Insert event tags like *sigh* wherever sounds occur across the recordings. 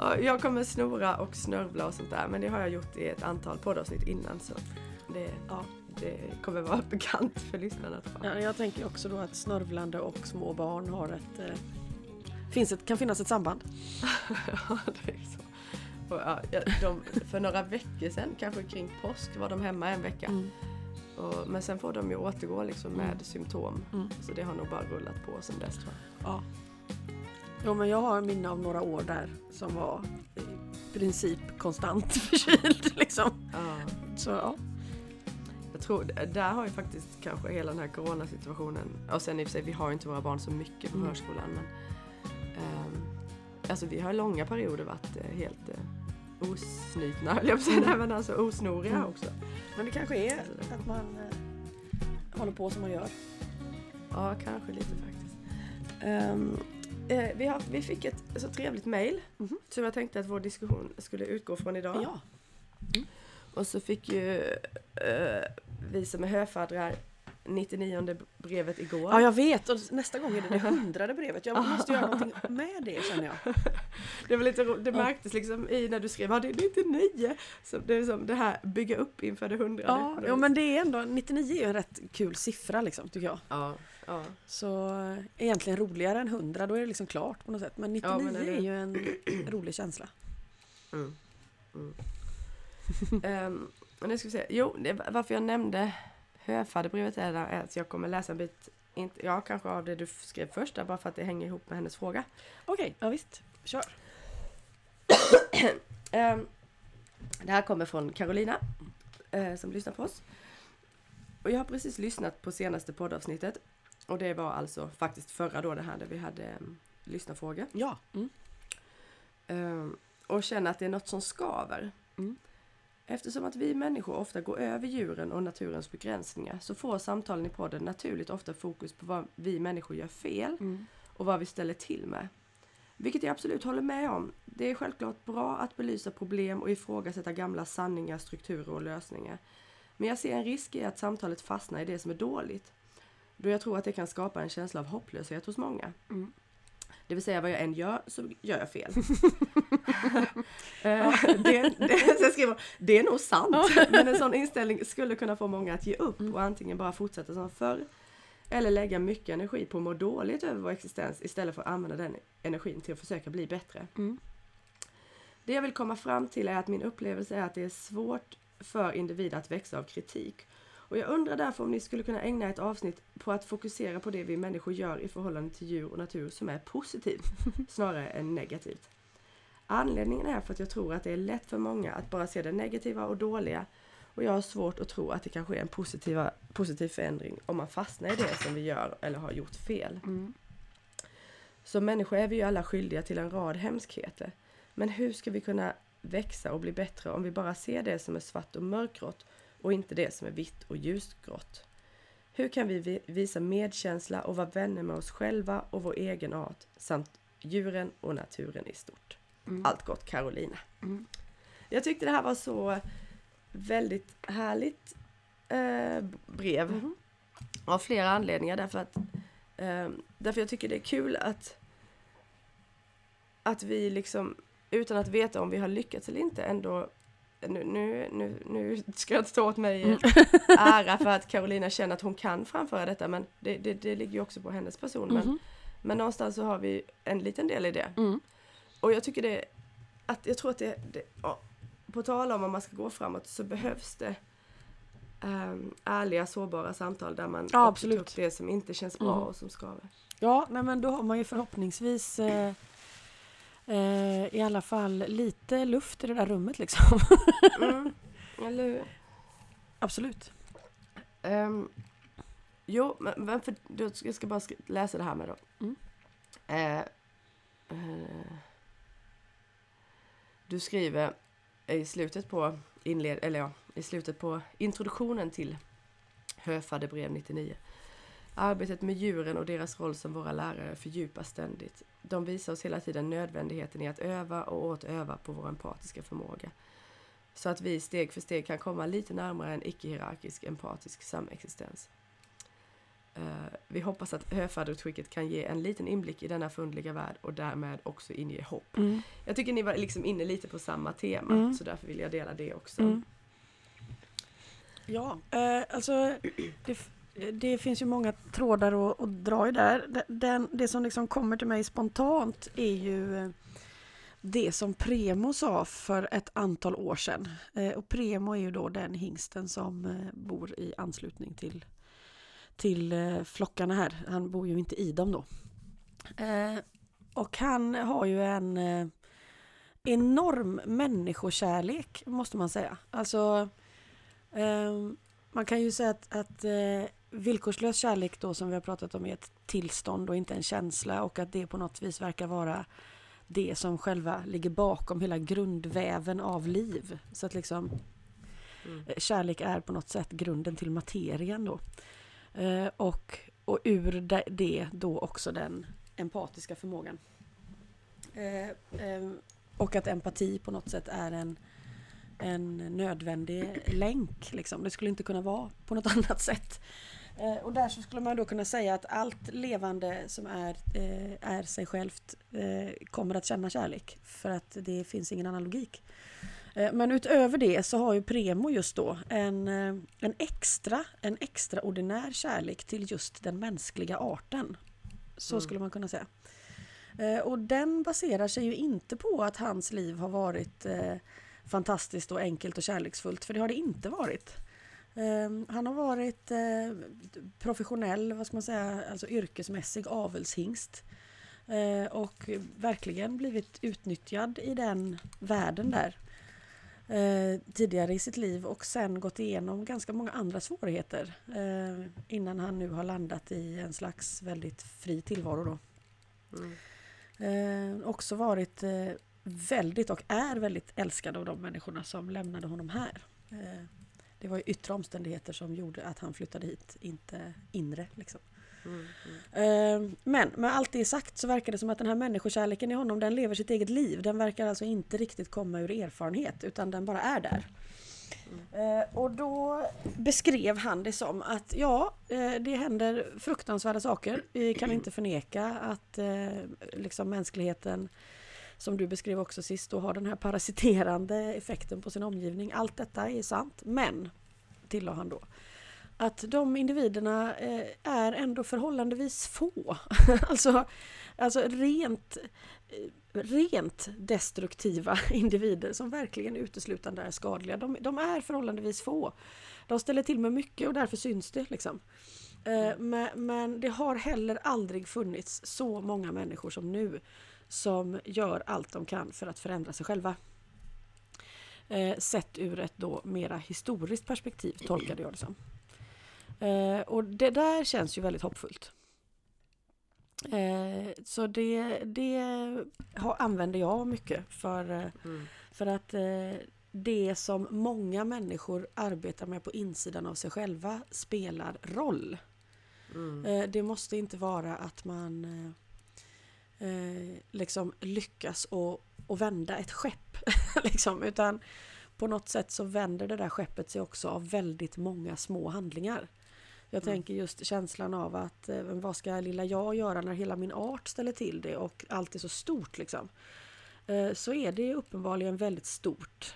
Ja, jag kommer snora och snörvla och sånt där men det har jag gjort i ett antal poddavsnitt innan så det, ja, det kommer vara *laughs* bekant för lyssnarna. Ja, jag tänker också då att snörvlande och små barn har ett... Eh, finns ett kan finnas ett samband. *laughs* Ja, det är så. Och, ja, de, för några veckor sedan, kanske kring påsk, var de hemma en vecka. Mm. Och, men sen får de ju återgå liksom med Mm. symptom. Mm. Så det har nog bara rullat på sen dess tror jag. Ja. Jo men jag har minne av några år där som var i princip konstant *laughs* förkyld liksom. Ja. Så ja. Jag tror, där har ju faktiskt kanske hela den här coronasituationen, och sen i och för sig vi har ju inte våra barn så mycket på Mm. förskolan men ehm, Alltså vi har långa perioder varit eh, helt eh, osnutna *laughs* höll jag på säga, Nej, men alltså osnoriga Mm. också. Men det kanske är att man eh, håller på som man gör. Ja, kanske lite faktiskt. Ehm, eh, vi, har, vi fick ett så trevligt mail Mhm. som jag tänkte att vår diskussion skulle utgå från idag. Ja. Och så fick ju eh, vi som är höfaddrar 99 brevet igår. ja jag vet och nästa gång är det det hundrade brevet. Jag måste göra någonting *laughs* med det känner jag. *laughs* Det var lite det Ja. märktes liksom i när du skrev att det är 99. Så det är som det här bygga upp inför det hundrade. Ja, jo, men det är ändå 99 är en rätt kul siffra liksom tycker jag. ja, ja. Så eh, egentligen roligare än 100 då är det liksom klart på något sätt. Men 99 Ja, men det är är det. ju en rolig känsla. Mm. Mm. *laughs* um, och nu ska vi se. Jo, det, varför jag nämnde höfadderbrevet är är att jag kommer läsa en bit, inte, ja kanske av det du skrev först där, bara för att det hänger ihop med hennes fråga. Okej, ja visst. Kör. *coughs* Ehm, det här kommer från Carolina eh, som lyssnar på oss. Och jag har precis lyssnat på senaste poddavsnittet. Och det var alltså faktiskt förra då det här där vi hade um, lyssnarfrågor. Ja. Mm. Ehm, och känner att det är något som skaver. Mm. Eftersom att vi människor ofta går över djuren och naturens begränsningar så får samtalen i podden naturligt ofta fokus på vad vi människor gör fel Mm. och vad vi ställer till med. Vilket jag absolut håller med om. Det är självklart bra att belysa problem och ifrågasätta gamla sanningar, strukturer och lösningar. Men jag ser en risk i att samtalet fastnar i det som är dåligt. Då jag tror att det kan skapa en känsla av hopplöshet hos många. Mm. Det vill säga vad jag än gör så gör jag fel. *laughs* Det, det, *laughs* skriver, det är nog sant, men en sån inställning skulle kunna få många att ge upp Mm. och antingen bara fortsätta som förr eller lägga mycket energi på att må dåligt över vår existens istället för att använda den energin till att försöka bli bättre. Mm. Det jag vill komma fram till är att min upplevelse är att det är svårt för individer att växa av kritik. Och jag undrar därför om ni skulle kunna ägna ett avsnitt på att fokusera på det vi människor gör i förhållande till djur och natur som är positivt *laughs* snarare än negativt. Anledningen är för att jag tror att det är lätt för många att bara se det negativa och dåliga och jag har svårt att tro att det kan ske en positiva, positiv förändring om man fastnar i det som vi gör eller har gjort fel. Mm. Som människor är vi ju alla skyldiga till en rad hemskheter. Men hur ska vi kunna växa och bli bättre om vi bara ser det som är svart och mörkgrått och inte det som är vitt och ljusgrått? Hur kan vi vi- visa medkänsla och vara vänner med oss själva och vår egen art samt djuren och naturen i stort? Mm. Allt gott Carolina. Mm. Jag tyckte det här var så väldigt härligt eh, brev. Mhm. Av flera anledningar därför att eh, Därför jag tycker det är kul att Att vi liksom Utan att veta om vi har lyckats eller inte ändå Nu, nu, nu, nu ska jag inte ta åt mig Mm. ära för att Carolina känner att hon kan framföra detta men det, det, det ligger ju också på hennes person. Men, Mhm. men någonstans så har vi en liten del i det. Mm. Och jag tycker det, att jag tror att det, det ja, på tal om om man ska gå framåt så behövs det um, ärliga, sårbara samtal där man Ja, tar upp det som inte känns bra Mm. och som skaver. Ja, nej, men då har man ju förhoppningsvis eh, eh, i alla fall lite luft i det där rummet liksom. *laughs* Mm. Eller hur? Absolut. Ehm, jo, men men för, då ska jag ska bara läsa det här med då. Mm. Eh, eh, du skriver i slutet på inled, eller ja, i slutet på introduktionen till Höfadebrev 99. Arbetet med djuren och deras roll som våra lärare fördjupas ständigt. De visar oss hela tiden nödvändigheten i att öva och åt öva på vår empatiska förmåga. Så att vi steg för steg kan komma lite närmare en icke-hierarkisk empatisk samexistens. Eh, vi hoppas att höfadderutskicket kan ge en liten inblick i denna fundliga värld och därmed också inge hopp. Mm. Jag tycker ni var liksom inne lite på samma tema Mm. så därför vill jag dela det också. Mm. Ja, eh, alltså det, det finns ju många trådar att, att dra i där. Det- Den, det som liksom kommer till mig spontant är ju eh, det som Premo sa för ett antal år sedan. Eh, och Premo är ju då den hingsten som eh, bor i anslutning till, till flockarna här. Han bor ju inte i dem då. Och han har ju en enorm människokärlek måste man säga. Alltså man kan ju säga att, att eh, villkorslös kärlek då som vi har pratat om är ett tillstånd och inte en känsla och att det på något vis verkar vara det som själva ligger bakom hela grundväven av liv. Så att liksom Mm. eh, kärlek är på något sätt grunden till materien då. Eh, och, och ur det, det då också den empatiska förmågan. Eh, ehm, och att empati på något sätt är en en nödvändig länk. Liksom. Det skulle inte kunna vara på något *laughs* annat sätt. Eh, och där så skulle man då kunna säga att allt levande som är, eh, är sig självt eh, kommer att känna kärlek. För att det finns ingen annan logik. Men utöver det så har ju Premo just då en, en extra, en extraordinär kärlek till just den mänskliga arten. Så Mm. skulle man kunna säga. Och den baserar sig ju inte på att hans liv har varit fantastiskt och enkelt och kärleksfullt, för det har det inte varit. Eh, han har varit eh, professionell, vad ska man säga, alltså yrkesmässig avelshingst. Eh, och verkligen blivit utnyttjad i den världen där eh, tidigare i sitt liv och sen gått igenom ganska många andra svårigheter innan han nu har landat i en slags väldigt fri tillvaro. Då. Mm. Också varit väldigt och är väldigt älskad av de människorna som lämnade honom här. Det var ju yttre omständigheter som gjorde att han flyttade hit, inte inre. Liksom. Mm. Mm. Eh, men med allt det sagt så verkar det som att den här människokärleken i honom den lever sitt eget liv. Den verkar alltså inte riktigt komma ur erfarenhet utan den bara är där. Eh, och då beskrev han det som att ja, eh, det händer fruktansvärda saker. Vi kan inte förneka att eh, liksom mänskligheten som du beskrev också sist, och har den här parasiterande effekten på sin omgivning. Allt detta är sant, men tillade han då att de individerna eh, är ändå förhållandevis få. *laughs* alltså, alltså rent, eh, rent destruktiva *laughs* individer som verkligen uteslutande är skadliga. De, de är förhållandevis få. De ställer till med mycket och därför syns det. Liksom. Eh, men, men det har heller aldrig funnits så många människor som nu som gör allt de kan för att förändra sig själva. Eh, sett ur ett då mera historiskt perspektiv tolkade jag det som. Eh, och det där känns ju väldigt hoppfullt. Eh, så det, det har, använder jag mycket för, eh, Mm. för att eh, det som många människor arbetar med på insidan av sig själva spelar roll. Mm. Eh, det måste inte vara att man eh, liksom lyckas och, och vända ett skepp. *laughs* liksom, utan på något sätt så vänder det där skeppet sig också av väldigt många små handlingar. Jag Mm. tänker just känslan av att eh, vad ska lilla jag göra när hela min art ställer till det och allt är så stort liksom. Eh, så är det uppenbarligen väldigt stort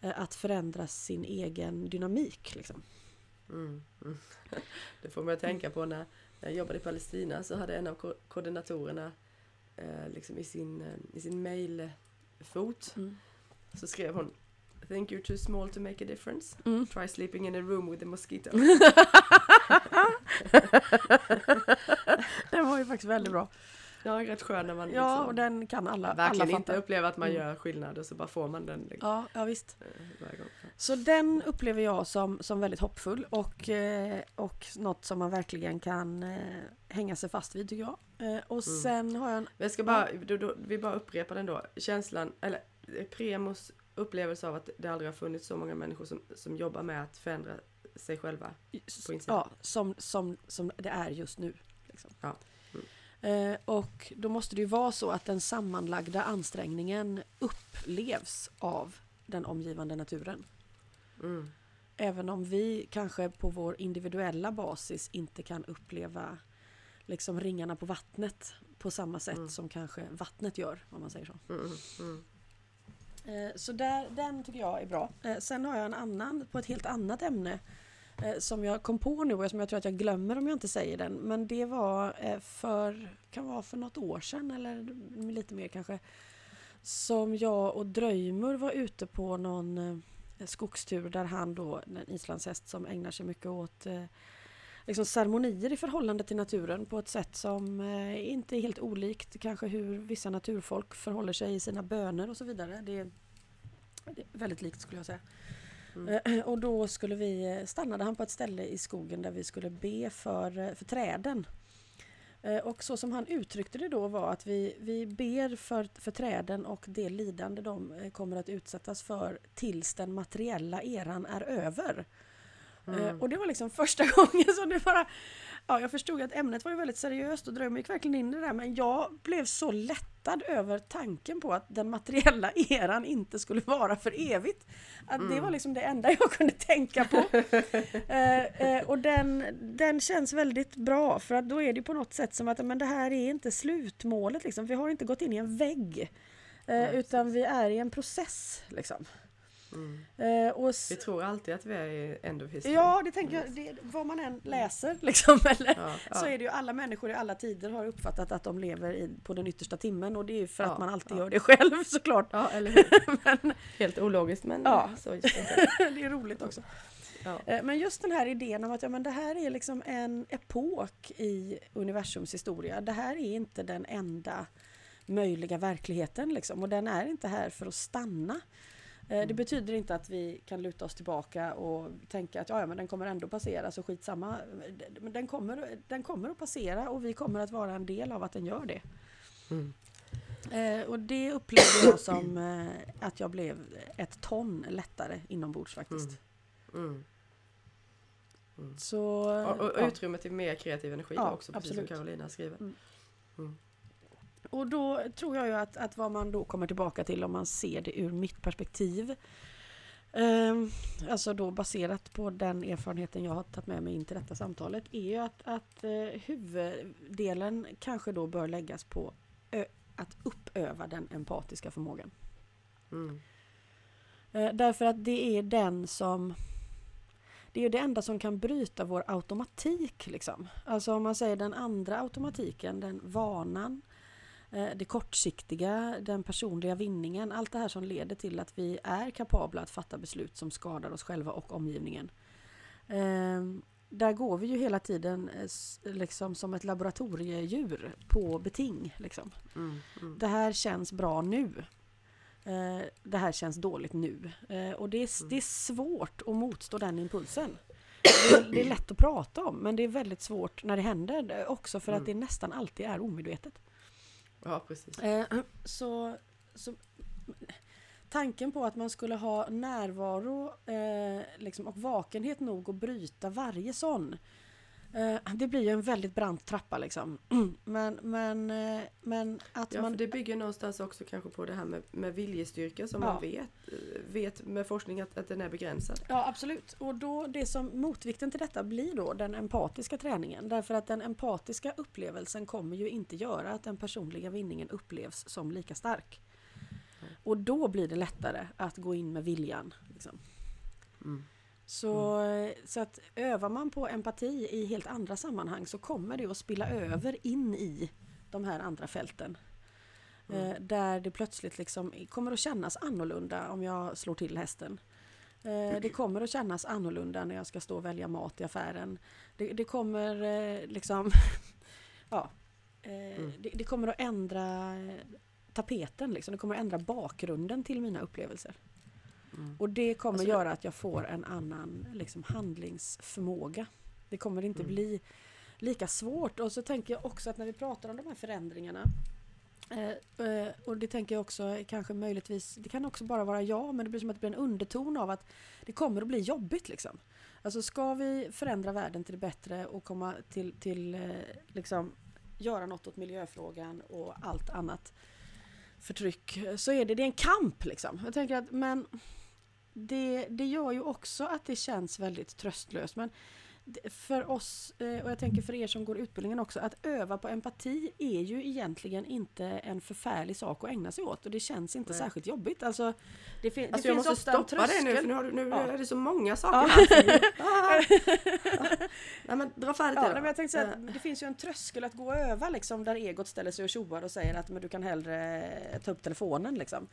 eh, att förändra sin egen dynamik. Liksom. Mm. Mm. *laughs* Det får mig att tänka på när jag jobbade i Palestina så hade en av ko- koordinatorerna eh, liksom i sin, eh, i sin mailfot Mm. så skrev hon Think you're too small to make a difference. Mm. Try sleeping in a room with a mosquito. *laughs* *laughs* Den var ju faktiskt väldigt bra. Ja, rätt skön när man Ja, liksom och den kan alla, alla verkligen fatta. inte upplever att man Mm. gör skillnad och så bara får man den liksom, Ja, ja visst. eh. Så den upplever jag som, som väldigt hoppfull och, eh, och något som man verkligen kan eh, hänga sig fast vid tycker jag. Och Mm. sen har jag en... Jag ska bara, då, då, vi bara upprepar den då. Känslan, eller Premos upplevelse av att det aldrig har funnits så många människor som, som jobbar med att förändra sig själva. På. Ja, som, som, som det är just nu. Liksom. Ja. Mm. Eh, och då måste det ju vara så att den sammanlagda ansträngningen upplevs av den omgivande naturen. Mm. även om vi kanske på vår individuella basis inte kan uppleva liksom ringarna på vattnet på samma sätt Mm. som kanske vattnet gör, om man säger så. Mm, mm, Eh, Så där, den tycker jag är bra. Eh, Sen har jag en annan på ett helt annat ämne Eh, som jag kom på nu och som jag tror att jag glömmer om jag inte säger den. Men det var eh, för, kan vara för något år sedan eller lite mer kanske. Som jag och Dröjmur var ute på någon eh, skogstur där han då, en islandshäst som ägnar sig mycket åt liksom ceremonier i förhållande till naturen på ett sätt som inte är helt olikt kanske hur vissa naturfolk förhåller sig i sina böner och så vidare. Det är väldigt likt skulle jag säga. Mm. Eh, och då skulle vi, eh, stannade han på ett ställe i skogen där vi skulle be för, eh, för träden. Och så som han uttryckte det då var att vi, vi ber för, för träden och det lidande de kommer att utsättas för tills den materiella eran är över. Mm. Eh, Och det var liksom första *laughs* gången som det bara... Ja, jag förstod att ämnet var ju väldigt seriöst och drömmen gick verkligen in i det där men jag blev så lättad över tanken på att den materiella *laughs* eran inte skulle vara för evigt. Att Det var liksom det enda jag kunde tänka på. *laughs* eh, eh, och den, den känns väldigt bra för att då är det på något sätt som att men det här är inte slutmålet. Liksom. Vi har inte gått in i en vägg. Eh, utan vi är i en process. Liksom. Mm. Eh, och Vi tror alltid att vi är i end of history. Ja, det tänker jag. Det, vad man än läser *laughs* liksom, eller, Ja, ja. så är det ju alla människor i alla tider har uppfattat att de lever i, på den yttersta timmen och det är ju för Ja, att man alltid gör det själv *laughs* såklart. Ja, eller *laughs* hur? Men Helt ologiskt men Ja. så det. det är roligt också. Ja. Eh, Men just den här idén om att ja, men det här är liksom en epok i universums historia. Det här är inte den enda möjliga verkligheten liksom, och den är inte här för att stanna. Eh, Det betyder inte att vi kan luta oss tillbaka och tänka att ja, ja, men den kommer ändå passera så skitsamma. Men den kommer, den kommer att passera och vi kommer att vara en del av att den gör det. Mm. Eh, och det upplevde jag som eh, att jag blev ett ton lättare inombords faktiskt. Mm. Mm. Så, Och, och ja. utrymme till mer kreativ energi Ja, också, precis absolut. som Carolina skriver. Och då tror jag ju att, att vad man då kommer tillbaka till om man ser det ur mitt perspektiv ehm, Alltså då baserat på den erfarenheten jag har tagit med mig in till detta samtalet är ju att, att eh, huvuddelen kanske då bör läggas på att uppöva den empatiska förmågan. Mm. Eh, därför att det är den som det är det enda som kan bryta vår automatik. Liksom. Alltså om man säger den andra automatiken, den vanan, eh, det kortsiktiga, den personliga vinningen. Allt det här som leder till att vi är kapabla att fatta beslut som skadar oss själva och omgivningen. Eh, där går vi ju hela tiden eh, liksom som ett laboratoriedjur på beting. Liksom. Mm. Mm. Det här känns bra nu. Eh, det här känns dåligt nu. Eh, och det är, det är svårt att motstå den impulsen. Det är, det är lätt att prata om men det är väldigt svårt när det händer eh, också för att det nästan alltid är omedvetet. Ja, precis. Eh, så, så tanken på att man skulle ha närvaro eh, liksom, och vakenhet nog att bryta varje sån. Eh, det blir ju en väldigt brant trappa liksom. *clears throat* Men, men, eh, men att Ja, man... det bygger någonstans också kanske på det här med, med viljestyrka som Ja. man vet, eh, vet med forskning att, att den är begränsad. Ja absolut. Och då det som motvikten till detta blir då den empatiska träningen. Därför att den empatiska upplevelsen kommer ju inte göra att den personliga vinningen upplevs som lika stark. Och då blir det lättare att gå in med viljan. Liksom. Mm. Så, så att övar man på empati i helt andra sammanhang så kommer det att spilla över in i de här andra fälten. Eh, där det plötsligt liksom kommer att kännas annorlunda om jag slår till hästen. Eh, det kommer att kännas annorlunda när jag ska stå och välja mat i affären. Det, det kommer eh, liksom... *laughs* ja, Mm. det, det kommer att ändra tapeten, liksom. det kommer att ändra bakgrunden till mina upplevelser. Mm. Och det kommer Alltså- göra att jag får en annan liksom, handlingsförmåga. Det kommer inte Mm. bli lika svårt. Och så tänker jag också att när vi pratar om de här förändringarna eh, eh, och det tänker jag också kanske möjligtvis, det kan också bara vara jag, men det blir som att det blir en underton av att det kommer att bli jobbigt liksom. Alltså ska vi förändra världen till det bättre och komma till, till eh, liksom göra något åt miljöfrågan och allt annat förtryck så är det, det är en kamp liksom. Jag tänker att men det, det gör ju också att det känns väldigt tröstlöst. Men för oss, eh, och jag tänker för er som går utbildningen också, att öva på empati är ju egentligen inte en förfärlig sak att ägna sig åt och det känns inte Nej. särskilt jobbigt. Alltså, det, fin- Alltså det jag finns måste stoppa det nu för nu, har du, nu Ja. är det så många saker här. *laughs* Ah. Nej men dra färdigt Ja, då. men jag tänkte säga Eh, att det finns ju en tröskel att gå över liksom, där egot ställer sig och tjoar och säger att men du kan hellre ta upp telefonen. Liksom.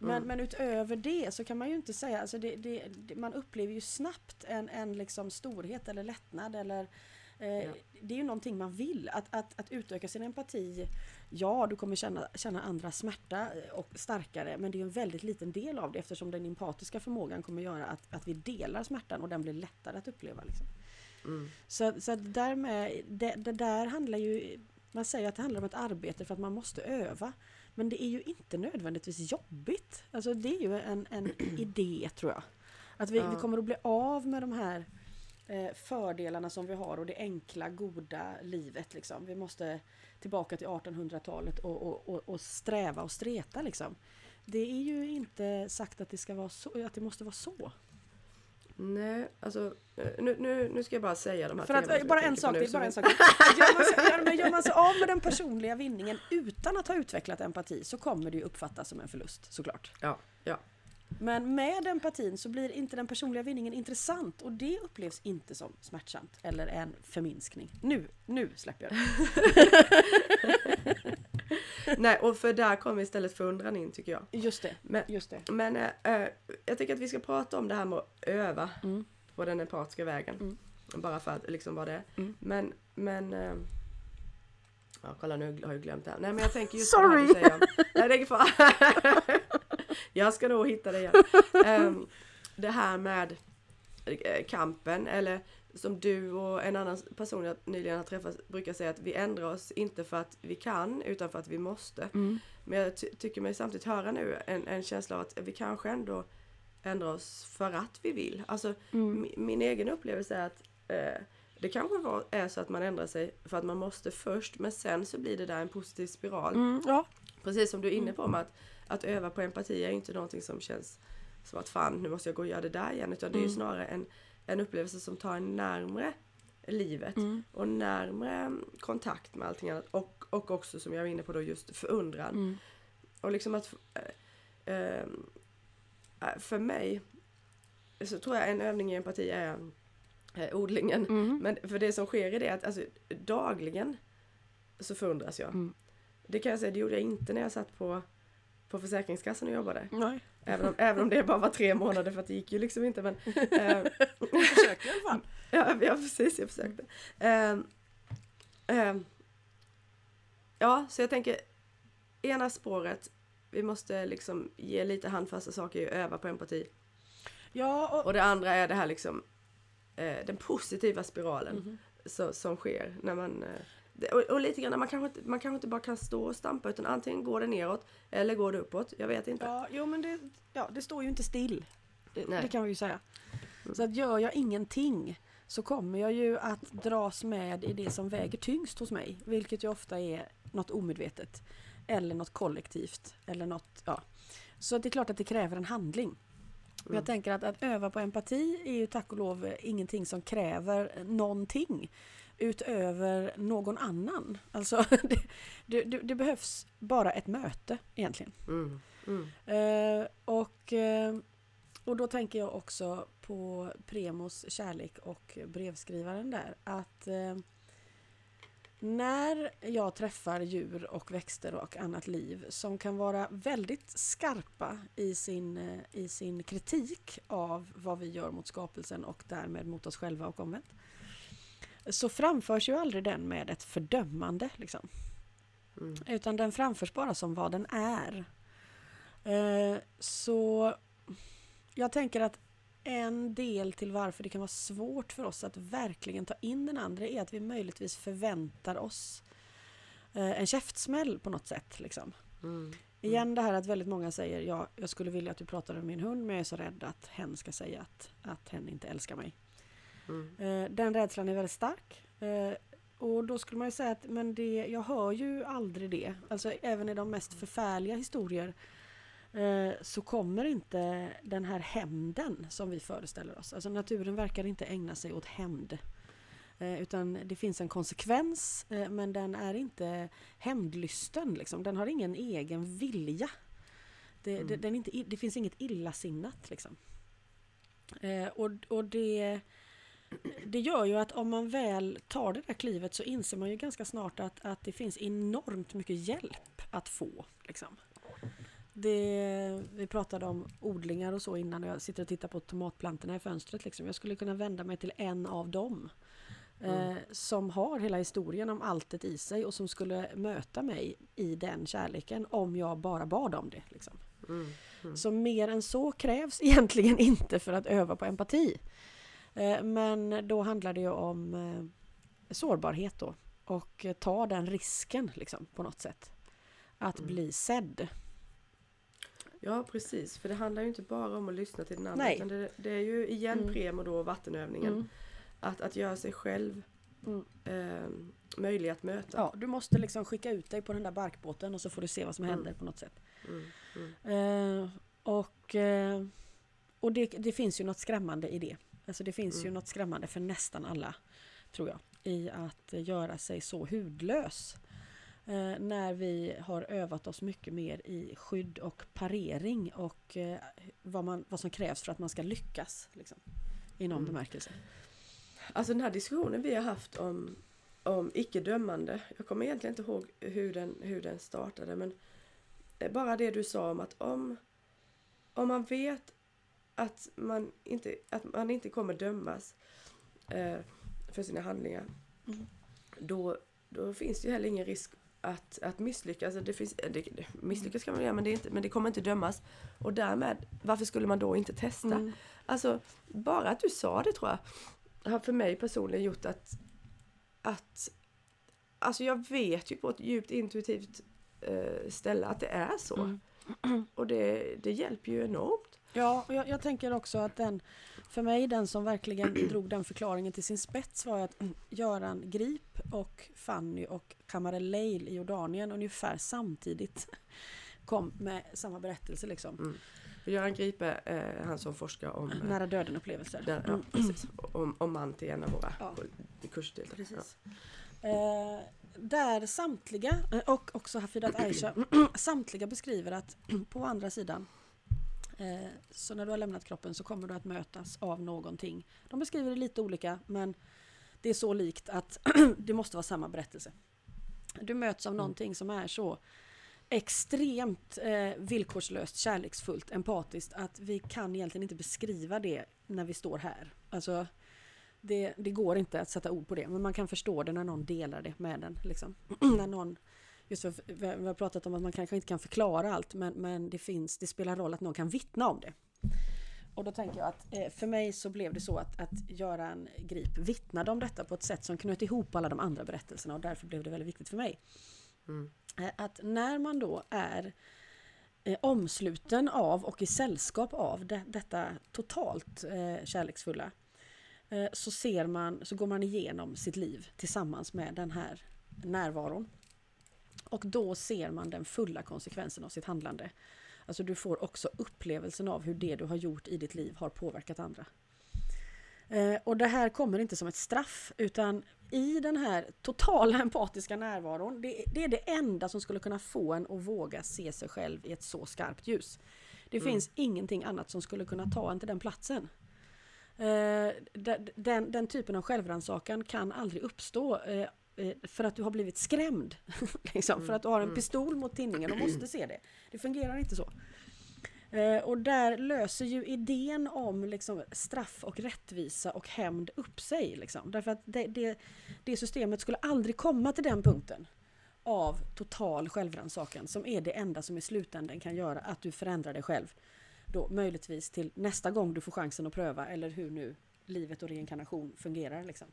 Men, Mm. men utöver det så kan man ju inte säga, alltså det, det, det, man upplever ju snabbt en, en liksom storhet eller lättnad eller eh, Ja. Det är ju någonting man vill, att, att, att utöka sin empati. Ja, du kommer känna, känna andra smärta eh, och starkare men det är en väldigt liten del av det eftersom den empatiska förmågan kommer göra att, att vi delar smärtan och den blir lättare att uppleva. Liksom. Mm. Så, så därmed, det, det där handlar ju, man säger att det handlar om ett arbete för att man måste öva. Men det är ju inte nödvändigtvis jobbigt. Alltså det är ju en, en *clears throat* idé tror jag. Att vi, Ja. vi kommer att bli av med de här eh, fördelarna som vi har och det enkla, goda livet. Liksom. Vi måste tillbaka till 1800-talet och, och, och, och sträva och streta. Liksom. Det är ju inte sagt att det, ska vara så, att det måste vara så. Nej, alltså eh, nu, nu, nu ska jag bara säga de här För att, som bara en sak till, bara en sak Gör man, sig, gör man sig av med den personliga vinningen utan att ha utvecklat empati så kommer det ju uppfattas som en förlust såklart. Ja, ja. Men med empatin så blir inte den personliga vinningen intressant och det upplevs inte som smärtsamt eller en förminskning. Nu, nu släpper jag det. *laughs* *laughs* Nej, och för där kommer istället förundran in tycker jag. Just det, Men, just det. men eh, jag tycker att vi ska prata om det här med att öva Mm. på den empatiska vägen. Mm. Bara för att liksom vara det. Mm. Men, men eh, Ja, kolla nu har jag glömt det här. Nej men jag tänker just Sorry. det här du säger. Nej det är fara. *laughs* Jag ska nog hitta det igen. Ehm, det här med kampen eller som du och en annan person jag nyligen har träffat brukar säga att vi ändrar oss inte för att vi kan utan för att vi måste. Mm. Men jag ty- tycker mig samtidigt höra nu en, en känsla av att vi kanske ändå ändrar oss för att vi vill. Alltså Mm. mi- min egen upplevelse är att eh, det kanske var, är så att man ändrar sig för att man måste först men sen så blir det där en positiv spiral. Mm, ja, Precis som du är inne på med att, att öva på empati är inte någonting som känns som att fan nu måste jag gå och göra det där igen utan det är ju Mm. snarare en, en upplevelse som tar en närmre livet Mm. och närmre kontakt med allting annat och, och också som jag var inne på då just förundran. mm. Och liksom att äh, äh, för mig så tror jag en övning i empati är äh, odlingen. Mm. Men för det som sker i det är att alltså, dagligen så förundras jag. Mm. Det kan jag säga, det gjorde jag inte när jag satt på, på Försäkringskassan och jobbade. Nej, Även om, även om det bara var tre månader för att det gick ju liksom inte. Men, *laughs* eh, jag försöker i alla fall. *laughs* ja, ja precis, jag försökte. Eh, eh, ja, så jag tänker ena spåret, vi måste liksom ge lite handfasta saker och öva på empati. Ja, och, Och det andra är det här liksom eh, den positiva spiralen Mhm. så, som sker när man eh, och, och lite grann, man kanske, man kanske inte bara kan stå och stampa utan antingen går det neråt eller går det uppåt. Jag vet inte. Ja, jo men det, ja, det står ju inte still. Det, det kan vi ju säga. Så att gör jag ingenting så kommer jag ju att dras med i det som väger tyngst hos mig. Vilket ju ofta är något omedvetet. Eller något kollektivt. Eller något, ja. Så det är klart att det kräver en handling. Mm. jag tänker att, att öva på empati är ju tack och lov ingenting som kräver någonting utöver någon annan. Alltså *laughs* det, det, det, det behövs bara ett möte egentligen. Mm. Mm. Eh, och, eh, och då tänker jag också på Premos kärlek och brevskrivaren där. Att eh, när jag träffar djur och växter och annat liv som kan vara väldigt skarpa i sin, eh, i sin kritik av vad vi gör mot skapelsen och därmed mot oss själva och omvänt. Så framförs ju aldrig den med ett fördömande. Liksom. Mm. Utan den framförs bara som vad den är. Eh, Så jag tänker att en del till varför det kan vara svårt för oss att verkligen ta in den andra är att vi möjligtvis förväntar oss eh, en käftsmäll på något sätt. Liksom. Mm. Igen det här att väldigt många säger ja, jag skulle vilja att du pratar med min hund men jag är så rädd att hen ska säga att, att hen inte älskar mig. Mm. Den rädslan är väldigt stark. Eh, Och då skulle man ju säga att men det, jag hör ju aldrig det. Alltså även i de mest förfärliga historier eh, så kommer inte den här hämnden som vi föreställer oss. Alltså naturen verkar inte ägna sig åt hämnd. Utan det finns en konsekvens men den är inte hämndlysten. Liksom. Den har ingen egen vilja. Det, Mm. det, inte, det finns inget illasinnat. Liksom. Och, och det, det gör ju att om man väl tar det där klivet så inser man ju ganska snart att, att det finns enormt mycket hjälp att få. Liksom. Det, vi pratade om odlingar och så innan och jag sitter och tittar på tomatplantorna i fönstret. Liksom. Jag skulle kunna vända mig till en av dem. Eh, som har hela historien om alltet i sig och som skulle möta mig i den kärleken om jag bara bad om det. Liksom. Mm. Mm. Så mer än så krävs *laughs* egentligen inte för att öva på empati. Eh, Men då handlar det ju om eh, sårbarhet då. Och ta den risken liksom på något sätt. Att Mm. bli sedd. Ja precis, för det handlar ju inte bara om att lyssna till den andra Nej. utan det, det är ju igen Mm. premo då vattenövningen. Mm. Att, att göra sig själv Mm. eh, möjlig att möta. Ja, du måste liksom skicka ut dig på den där barkbåten och så får du se vad som Mm. händer på något sätt. Mm. Mm. Eh, och eh, och det, det finns ju något skrämmande i det. Alltså det finns ju Mm. något skrämmande för nästan alla, tror jag, i att göra sig så hudlös. Eh, när vi har övat oss mycket mer i skydd och parering och eh, vad, man, vad som krävs för att man ska lyckas. Liksom, I någon Mm. bemärkelse. Alltså den här diskussionen vi har haft om, om icke-dömande. Jag kommer egentligen inte ihåg hur den, hur den startade men bara det du sa om att om, om man vet att man inte, att man inte kommer dömas eh, för sina handlingar Mm. då, då finns det ju heller ingen risk att, att misslyckas. Alltså det finns, det, det, misslyckas kan man göra men det, inte, men det kommer inte dömas. Och därmed, varför skulle man då inte testa? Mm. Alltså, bara att du sa det tror jag har för mig personligen gjort att, att Alltså jag vet ju på ett djupt intuitivt eh, ställe att det är så. Mm. Och det, det hjälper ju enormt. Ja, och jag, jag tänker också att den, för mig den som verkligen *clears throat* drog den förklaringen till sin spets var att mm, *clears throat* Göran Grip och Fanny och Kamarel Leil i Jordanien ungefär samtidigt *laughs* kom med samma berättelse liksom. Mm. Göran Gripe, eh, han som forskar om, *clears throat* Nära döden upplevelser. där, ja, precis, om, om man till en av våra Ja. ja. kursdeltagare. Precis. Eh, där samtliga, eh, och också Hafidat Aisha, samtliga beskriver att på andra sidan så när du har lämnat kroppen så kommer du att mötas av någonting. De beskriver det lite olika men det är så likt att *clears throat* det måste vara samma berättelse. Du möts av Mm. någonting som är så extremt eh, villkorslöst, kärleksfullt, empatiskt att vi kan egentligen inte beskriva det när vi står här. Alltså, det, det går inte att sätta ord på det, men man kan förstå det när någon delar det med en. Liksom. *clears throat* när någon, just för, vi har- pratat om att man kanske inte kan förklara allt, men, men det, finns, det spelar roll att någon kan vittna om det. Och då tänker jag att eh, för mig så blev det så att, att Göran Grip vittnade om detta på ett sätt som knöt ihop alla de andra berättelserna och därför blev det väldigt viktigt för mig. Mm. Eh, Att när man då är eh, omsluten av och i sällskap av det, detta totalt kärleksfulla så ser man, så går man igenom sitt liv tillsammans med den här närvaron. Och då ser man den fulla konsekvensen av sitt handlande. Alltså du får också upplevelsen av hur det du har gjort i ditt liv har påverkat andra. Eh, och det här kommer inte som ett straff utan i den här totala *laughs* empatiska närvaron, det, det är det enda som skulle kunna få en att våga se sig själv i ett så skarpt ljus. Det Mm. finns ingenting annat som skulle kunna ta en till den platsen. Eh, den, den, typen av självrannsakan kan aldrig uppstå eh, för att du har blivit skrämd. *laughs* liksom, för att du har en pistol mot tinningen och måste se det. Det fungerar inte så. Eh, och där löser ju idén om liksom, straff och rättvisa och hämnd upp sig. Liksom. Därför att det, det, det systemet skulle aldrig komma till den punkten av total självrannsakan som är det enda som i slutändan kan göra att du förändrar dig själv. Då möjligtvis till nästa gång du får chansen att pröva eller hur nu livet och reinkarnation fungerar. Liksom.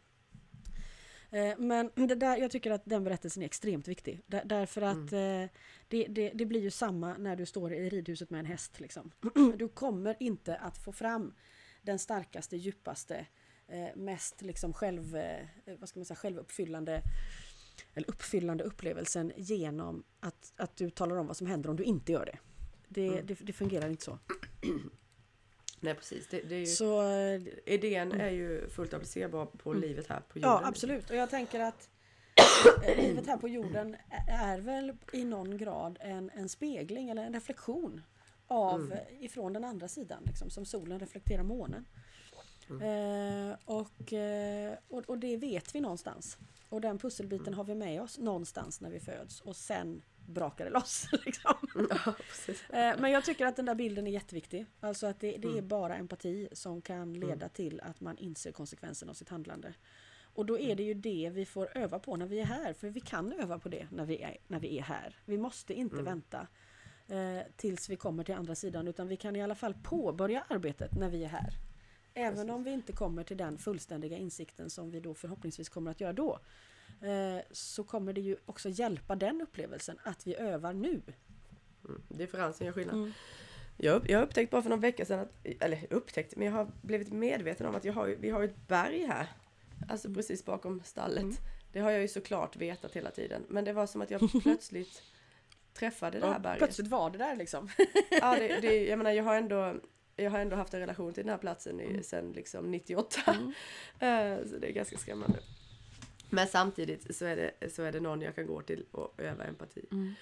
Eh, Men *clears throat* det där, jag tycker att den berättelsen är extremt viktig. Där, därför att eh, det, det, det blir ju samma när du står i ridhuset med en häst. Liksom. *clears throat* Du kommer inte att få fram den starkaste, djupaste, eh, mest liksom själv, vad ska man säga, självuppfyllande eller uppfyllande upplevelsen genom att, att du talar om vad som händer om du inte gör det. Det, Mm. det, det fungerar inte så. *clears throat* Nej precis, det, det är ju, Så eh, idén är ju fullt applicerbar på Mm. livet här på jorden. Ja, absolut. Och jag tänker att eh, livet här på jorden är väl i någon grad en, en spegling eller en reflektion av Mm. eh, ifrån den andra sidan, liksom, som solen reflekterar månen. Mm. Eh, och, och, och det vet vi någonstans. Och den pusselbiten Mm. har vi med oss någonstans när vi föds och sen brakar det loss. *laughs* Liksom. Ja. Eh, Men jag tycker att den där bilden är jätteviktig. Alltså att det, det är Mm. bara empati som kan leda Mm. till att man inser konsekvenserna av sitt handlande. Och då är det ju det vi får öva på när vi är här. För vi kan öva på det när vi är, när vi är här. Vi måste inte Mm. vänta eh, tills vi kommer till andra sidan. Utan vi kan i alla fall påbörja arbetet när vi är här. Även Precis. om vi inte kommer till den fullständiga insikten som vi då förhoppningsvis kommer att göra då. Eh, så kommer det ju också hjälpa den upplevelsen att vi övar nu. Mm. Differensen gör skillnad. Mm. Jag, upp- jag har upptäckt bara för någon vecka sedan, att, eller upptäckt, men jag har blivit medveten om att jag har, ju- vi har ett berg här. Alltså precis bakom stallet. Mm. Det har jag ju såklart vetat hela tiden. Men det var som att jag *laughs* plötsligt träffade det här berget. Plötsligt var det där liksom. *laughs* Ja, det, det, jag menar jag har ändå jag har ändå haft en relation till den här platsen i, Mm. sen liksom 98. Mm. *laughs* Eh, så det är ganska skrämmande. Men samtidigt så är, det, så är det någon jag kan gå till och öva empati. Mm.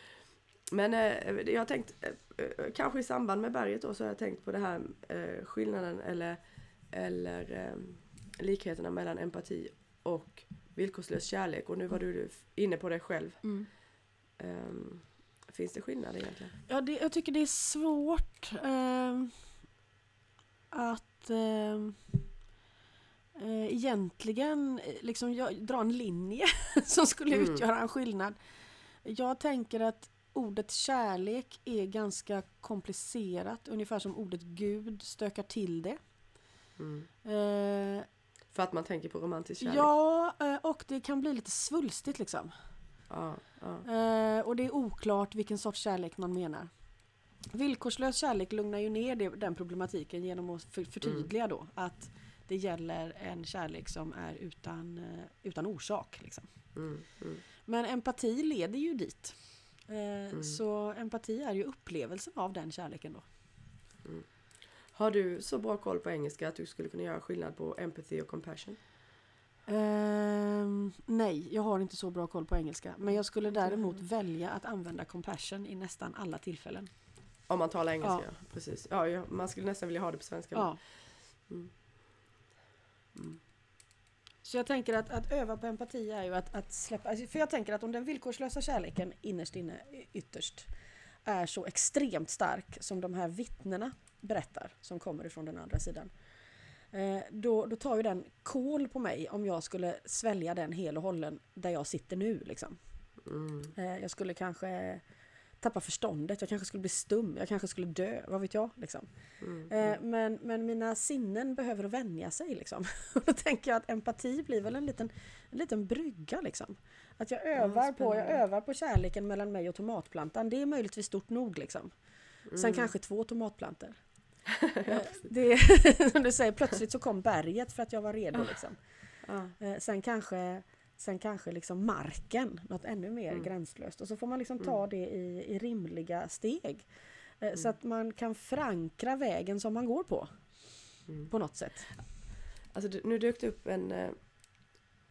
Men eh, jag har tänkt, eh, eh, kanske i samband med berget då, så har jag tänkt på det här eh, skillnaden eller, eller eh, likheterna mellan empati och villkorslös kärlek. Och nu var du inne på det själv. Mm. Ehm, finns det skillnad egentligen? Ja, det, jag tycker det är svårt ehm, att ehm, eh, egentligen eh, liksom, jag, dra en linje *laughs* som skulle Mm. utgöra en skillnad. Jag tänker att ordet kärlek är ganska komplicerat, ungefär som ordet Gud stökar till det. Mm. Eh, För att man tänker på romantisk kärlek? ja, och det kan bli lite svulstigt liksom. ja. Eh, och det är oklart vilken sorts kärlek man menar. Villkorslös kärlek lugnar ju ner det, den problematiken genom att för, förtydliga då att det gäller en kärlek som är utan, eh, utan orsak. Liksom. Mm, mm. Men empati leder ju dit. Eh, Så empati är ju upplevelsen av den kärleken då. Har du så bra koll på engelska att du skulle kunna göra skillnad på empathy och compassion? Ehm, nej, jag har inte så bra koll på engelska. Men jag skulle däremot Mm. välja att använda compassion i nästan alla tillfällen. Om man talar engelska, Ja. Precis. Ja, man skulle nästan vilja ha det på svenska. Ja. Mm. Mm. Så jag tänker att, att öva på empati är ju att, att släppa... Alltså för jag tänker att om den villkorslösa kärleken innerst inne, ytterst, är så extremt stark som de här vittnena berättar, som kommer ifrån den andra sidan. Eh, då, då tar ju den kol på mig om jag skulle svälja den hel och hållen där jag sitter nu. Liksom. Mm. Eh, jag skulle kanske tappa förståndet, jag kanske skulle bli stum, jag kanske skulle dö, vad vet jag. Liksom. Mm. Eh, men, men mina sinnen behöver vänja sig. Liksom. *laughs* Då tänker jag att empati blir väl en liten, en liten brygga. Liksom. Att jag övar, på, jag övar på kärleken mellan mig och tomatplantan. Det är möjligtvis stort nog. Liksom. Sen Mm. kanske två tomatplantor. *laughs* ja, Eh, precis. det, *laughs* som du säger, plötsligt så kom berget för att jag var redo. Liksom. ja. Eh, sen kanske, sen kanske liksom marken, något ännu mer Mm. gränslöst. Och så får man liksom ta Mm. det i, i rimliga steg. Eh, Så Mm. att man kan förankra vägen som man går på. Mm. På något sätt. Alltså, nu dök det upp en, eh,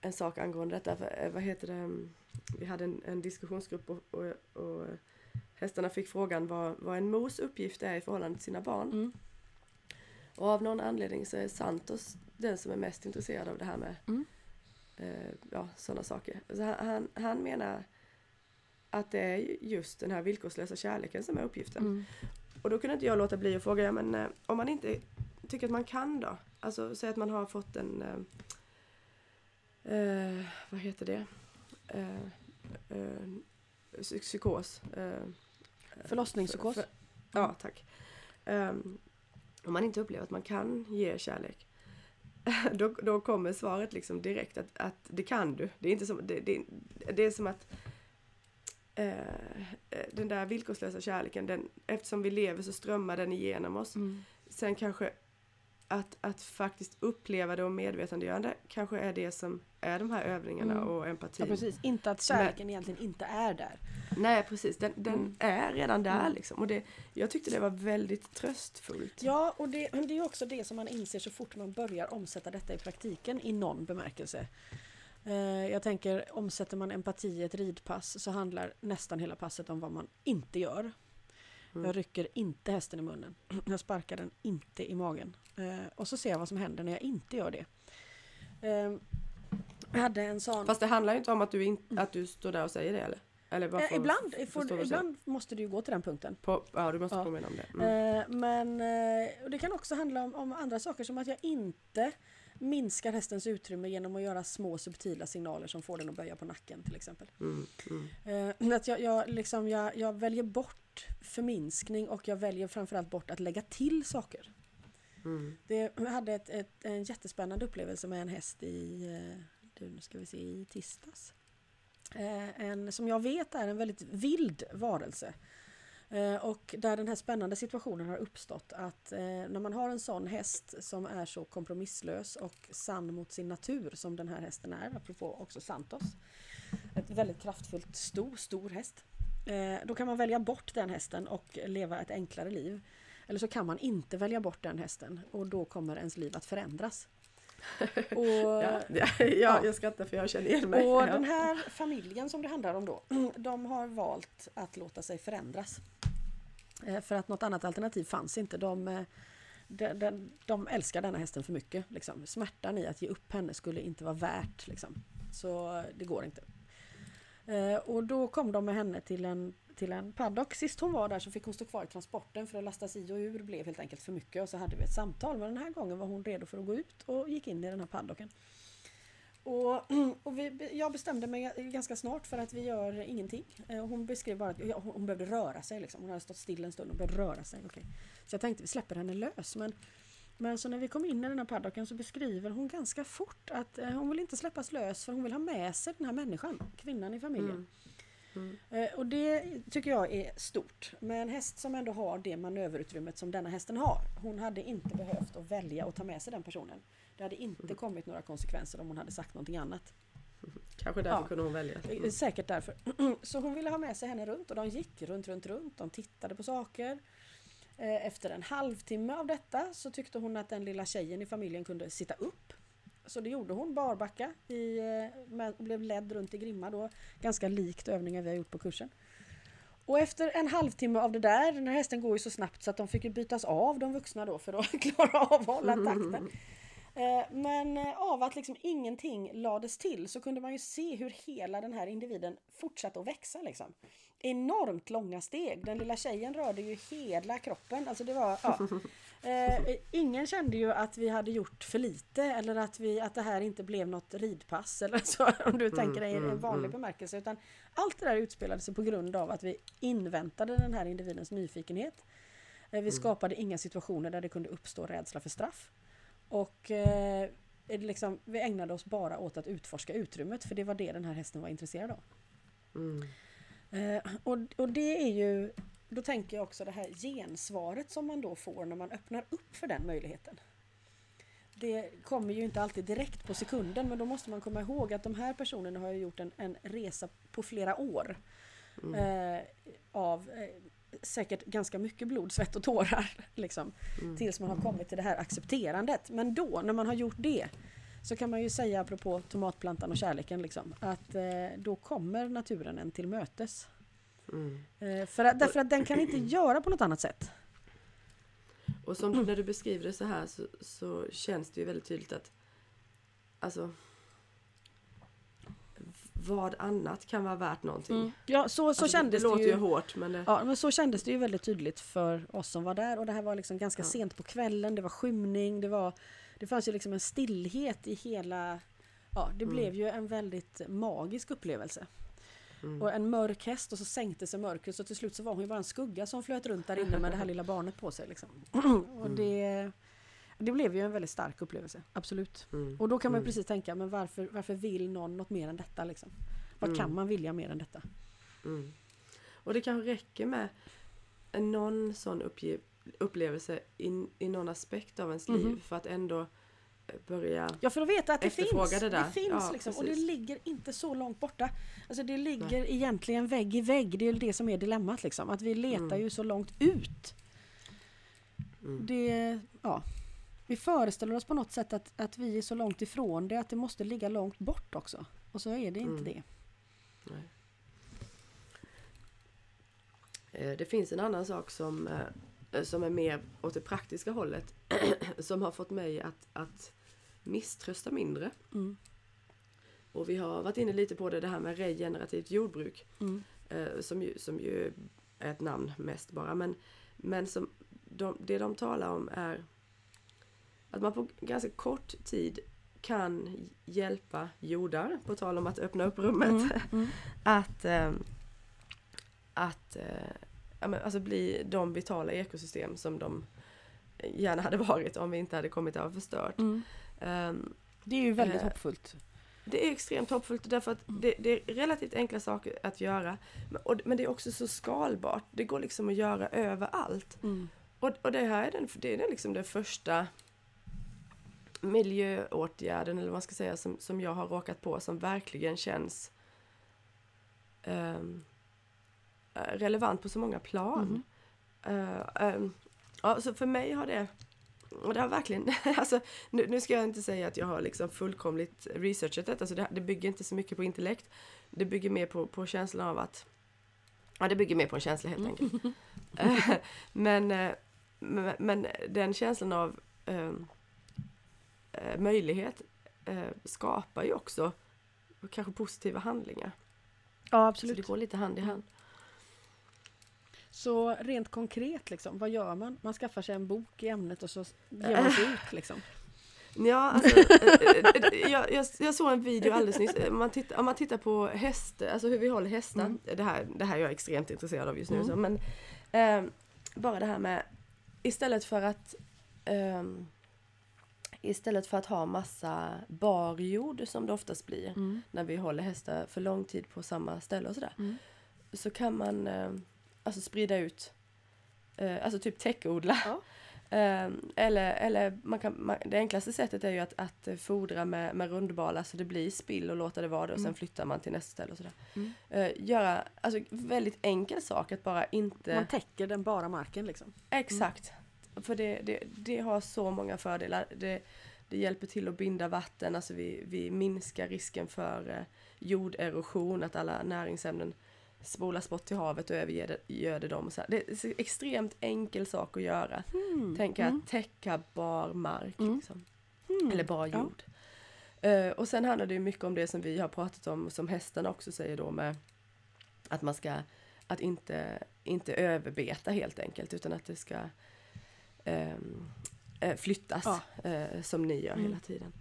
en sak angående detta. För, eh, vad heter det? mm, Vi hade en, en diskussionsgrupp och, och, och hästarna fick frågan vad, vad en mors uppgift är i förhållande till sina barn. Mm. Och av någon anledning så är Santos den som är mest intresserad av det här med Mm. Ja, sådana saker. Så han, han, menar att det är just den här villkorslösa kärleken som är uppgiften. Mm. Och då kunde inte jag låta bli att fråga, ja, men eh, om man inte tycker att man kan då? Alltså säg att man har fått en, eh, eh, vad heter det? Eh, eh, psy- psykos. Eh, Förlossningspsykos. för- ja, tack. Um, om man inte upplever att man kan ge kärlek, *laughs* då, då kommer svaret liksom direkt att, att det kan du. Det är, inte som, det, det, det är som att eh, eh, den där villkorslösa kärleken, den, eftersom vi lever så strömmar den igenom oss. Mm. Sen kanske att, att faktiskt uppleva det och medvetandegörande kanske är det som är de här övningarna Mm. och empatin. Ja, precis. Inte att kärleken egentligen inte är där. Nej precis, den, den Mm. är redan där Mm. liksom. Och det, jag tyckte det var väldigt tröstfullt. Ja, och det, men det är också det som man inser så fort man börjar omsätta detta i praktiken i någon bemärkelse. Eh, Jag tänker, omsätter man empati i ett ridpass så handlar nästan hela passet om vad man inte gör. Mm. Jag rycker inte hästen i munnen. *clears throat* Jag sparkar den inte i magen. Eh, Och så ser jag vad som händer när jag inte gör det. Hade en sån... Fast det handlar ju inte om att du, in, att du står där och säger det eller? eller bara Eh, ibland, får, ibland måste du ju gå till den punkten. På, ja, du måste Ja. påminna om det. Mm. Eh, Men eh, det kan också handla om, om andra saker som att jag inte minskar hästens utrymme genom att göra små subtila signaler som får den att böja på nacken till exempel. Mm. Mm. Eh, Att jag, jag, liksom, jag, jag väljer bort förminskning och jag väljer framförallt bort att lägga till saker. Mm. Det, jag hade ett, ett, en jättespännande upplevelse med en häst i, eh, nu ska vi se, i tisdags. Eh, En, som jag vet är en väldigt vild varelse. Eh, Och där den här spännande situationen har uppstått att eh, när man har en sån häst som är så kompromisslös och sann mot sin natur som den här hästen är, apropå också Santos. Ett väldigt kraftfullt, stor, stor häst. Eh, Då kan man välja bort den hästen och leva ett enklare liv. Eller så kan man inte välja bort den hästen och då kommer ens liv att förändras. Och, *laughs* Ja, ja, *laughs* ja, jag skrattar för jag känner igen mig. och den här familjen som det handlar om då, *clears throat* de har valt att låta sig förändras. Eh, För att något annat alternativ fanns inte. De, eh, de, de, de älskar denna hästen för mycket. Liksom. Smärtan i att ge upp henne skulle inte vara värt. Liksom. Så det går inte. Eh, Och då kom de med henne till en, till en paddock. Sist hon var där så fick hon stå kvar i transporten för att lastas i och ur blev helt enkelt för mycket. Och så hade vi ett samtal. Men den här gången var hon redo för att gå ut och gick in i den här paddocken. Och, *clears throat* och vi, jag bestämde mig ganska snart för att vi gör ingenting. Eh, hon beskrev bara att hon behövde röra sig. Liksom. Hon hade stått still en stund och behövde röra sig. Okay. Så jag tänkte vi släpper henne lös. Men, men så när vi kom in i den här paddocken så beskriver hon ganska fort att eh, hon vill inte släppas lös för hon vill ha med sig den här människan, kvinnan i familjen. Mm. Eh, Och det tycker jag är stort. Med en häst som ändå har det manöverutrymmet som denna hästen har. Hon hade inte behövt att välja att ta med sig den personen. Det hade inte kommit några konsekvenser om hon hade sagt någonting annat. *laughs* Kanske därför Ja. kunde hon välja. Eh, Säkert därför. *clears throat* Så hon ville ha med sig henne runt och de gick runt, runt, runt. De tittade på saker. Eh, Efter en halvtimme av detta så tyckte hon att den lilla tjejen i familjen kunde sitta upp. Så det gjorde hon, barbacka, i, eh, med, blev ledd runt i grimma då. Ganska likt övningar vi har gjort på kursen. Och efter en halvtimme av det där, den här hästen går ju så snabbt så att de fick bytas av de vuxna då för att *laughs* klara av att hålla takten. Eh, Men eh, av att liksom ingenting lades till så kunde man ju se hur hela den här individen fortsatte att växa. Liksom. Enormt långa steg. Den lilla tjejen rörde ju hela kroppen. Alltså det var, ja. Eh, ingen kände ju att vi hade gjort för lite eller att, vi, att det här inte blev något ridpass eller så *laughs* om du tänker dig en vanlig bemärkelse. Utan allt det där utspelade sig på grund av att vi inväntade den här individens nyfikenhet. Eh, Vi skapade inga situationer där det kunde uppstå rädsla för straff. Och eh, liksom, vi ägnade oss bara åt att utforska utrymmet för det var det den här hästen var intresserad av. Mm. Eh, och, och det är ju, då tänker jag också det här gensvaret som man då får när man öppnar upp för den möjligheten. Det kommer ju inte alltid direkt på sekunden men då måste man komma ihåg att de här personerna har ju gjort en, en resa på flera år. Eh, av eh, säkert ganska mycket blod, svett och tårar. Liksom, Tills man har kommit till det här accepterandet. Men då, när man har gjort det, så kan man ju säga apropå tomatplantan och kärleken, liksom, att eh, då kommer naturen en till mötes. Mm. Eh, för att, därför att den kan inte *clears throat* göra på något annat sätt. Och som när du beskriver det så här så, så känns det ju väldigt tydligt att alltså vad annat kan vara värt någonting. Ja, så, så Alltså, kändes det det, låter ju. ju hårt men det, Ja, men så kändes det ju väldigt tydligt för oss som var där och det här var liksom ganska Ja. sent på kvällen, det var skymning, det var Det fanns ju liksom en stillhet i hela Ja, det Mm. blev ju en väldigt magisk upplevelse. Mm. Och en mörk häst och så sänkte sig mörkret så till slut så var hon ju bara en skugga som flöt runt där inne med det här lilla barnet på sig. Liksom. *clears throat* Och Mm. det, det blev ju en väldigt stark upplevelse, absolut. Mm. Och då kan man ju Mm. precis tänka, men varför, varför vill någon något mer än detta? Liksom? Vad kan Mm. man vilja mer än detta? Mm. Och det kanske räcker med en någon sån uppgiv, upplevelse i, i någon aspekt av ens Mhm. liv för att ändå börja... Ja för att veta att det finns. det Det, finns Ja, liksom. Och det ligger inte så långt borta. Alltså det ligger egentligen vägg i vägg. Det är det som är dilemmat liksom. Att vi letar Mm. ju så långt ut. Mm. Det, ja. Vi föreställer oss på något sätt att, att vi är så långt ifrån det att det måste ligga långt bort också. Och så är det inte Mm. det. Nej. Eh, Det finns en annan sak som, eh, som är mer åt det praktiska hållet *clears throat* som har fått mig att, att misströsta mindre. Mm. Och vi har varit inne lite på det, det här med regenerativt jordbruk. Mm. eh, som, ju, som ju är ett namn mest bara. Men, men som de, det de talar om är att man på ganska kort tid kan hjälpa jordar, på tal om att öppna upp rummet, Mm. Mm. *laughs* att, eh, att eh, ja, men, alltså bli de vitala ekosystem som de gärna hade varit om vi inte hade kommit att ha förstört. Mm. Ehm, Det är ju väldigt Eh, hoppfullt. det är extremt hoppfullt därför att det, det är relativt enkla saker att göra. Men, och, men det är också så skalbart. Det går liksom att göra överallt. Mm. Och, och det här är, den, det är liksom den första miljöåtgärden, eller vad man ska säga, som, som jag har råkat på som verkligen känns eh, relevant på så många plan. Eh, ehm, ja, så för mig har det och det har verkligen, *laughs* alltså nu, nu ska jag inte säga att jag har liksom fullkomligt researchat detta, så det, det bygger inte så mycket på intellekt. Det bygger mer på, på känslan av att, ja det bygger mer på en känsla helt enkelt. *laughs* Eh, men, eh, men, men den känslan av eh, eh, möjlighet eh, skapar ju också kanske positiva handlingar. Ja Så absolut. det går lite hand i hand. Så rent konkret, liksom, vad gör man? Man skaffar sig en bok i ämnet och så ger man sig ut. Liksom. *laughs* Ja, alltså, eh, eh, jag, jag, jag såg en video alldeles nyss. Eh, Man tittar, om man tittar på häst, alltså hur vi håller hästar. Mm. Det, här, det här är jag extremt intresserad av just nu. Mm. Så, men eh, bara det här med istället för att ehm, Istället för att ha massa barjord som det oftast blir Mm. när vi håller hästar för lång tid på samma ställe och sådär. Mm. Så kan man eh, alltså sprida ut, eh, alltså typ täckodla. Ja. *laughs* Eh, eller eller man kan, man, det enklaste sättet är ju att, att fodra med, med rundbalar så det blir spill och låta det vara det och sen Mm. flyttar man till nästa ställe och sådär. Mm. Eh, göra, alltså väldigt enkel sak att bara inte... Man täcker den bara marken liksom. Exakt. För det, det, det har så många fördelar. Det, det hjälper till att binda vatten, alltså vi, vi minskar risken för eh, jorderosion, att alla näringsämnen spolas bort till havet och övergöder dem. och Så här. Det är en extremt enkel sak att göra. Mm. Tänka Mm. att täcka bar mark, Mm. liksom. Mm. eller bar Ja. jord. Eh, och sen handlar det mycket om det som vi har pratat om, som hästarna också säger då med att man ska, att inte, inte överbeta helt enkelt, utan att det ska eh, flyttas Ja. eh, som ni gör Mm. hela tiden.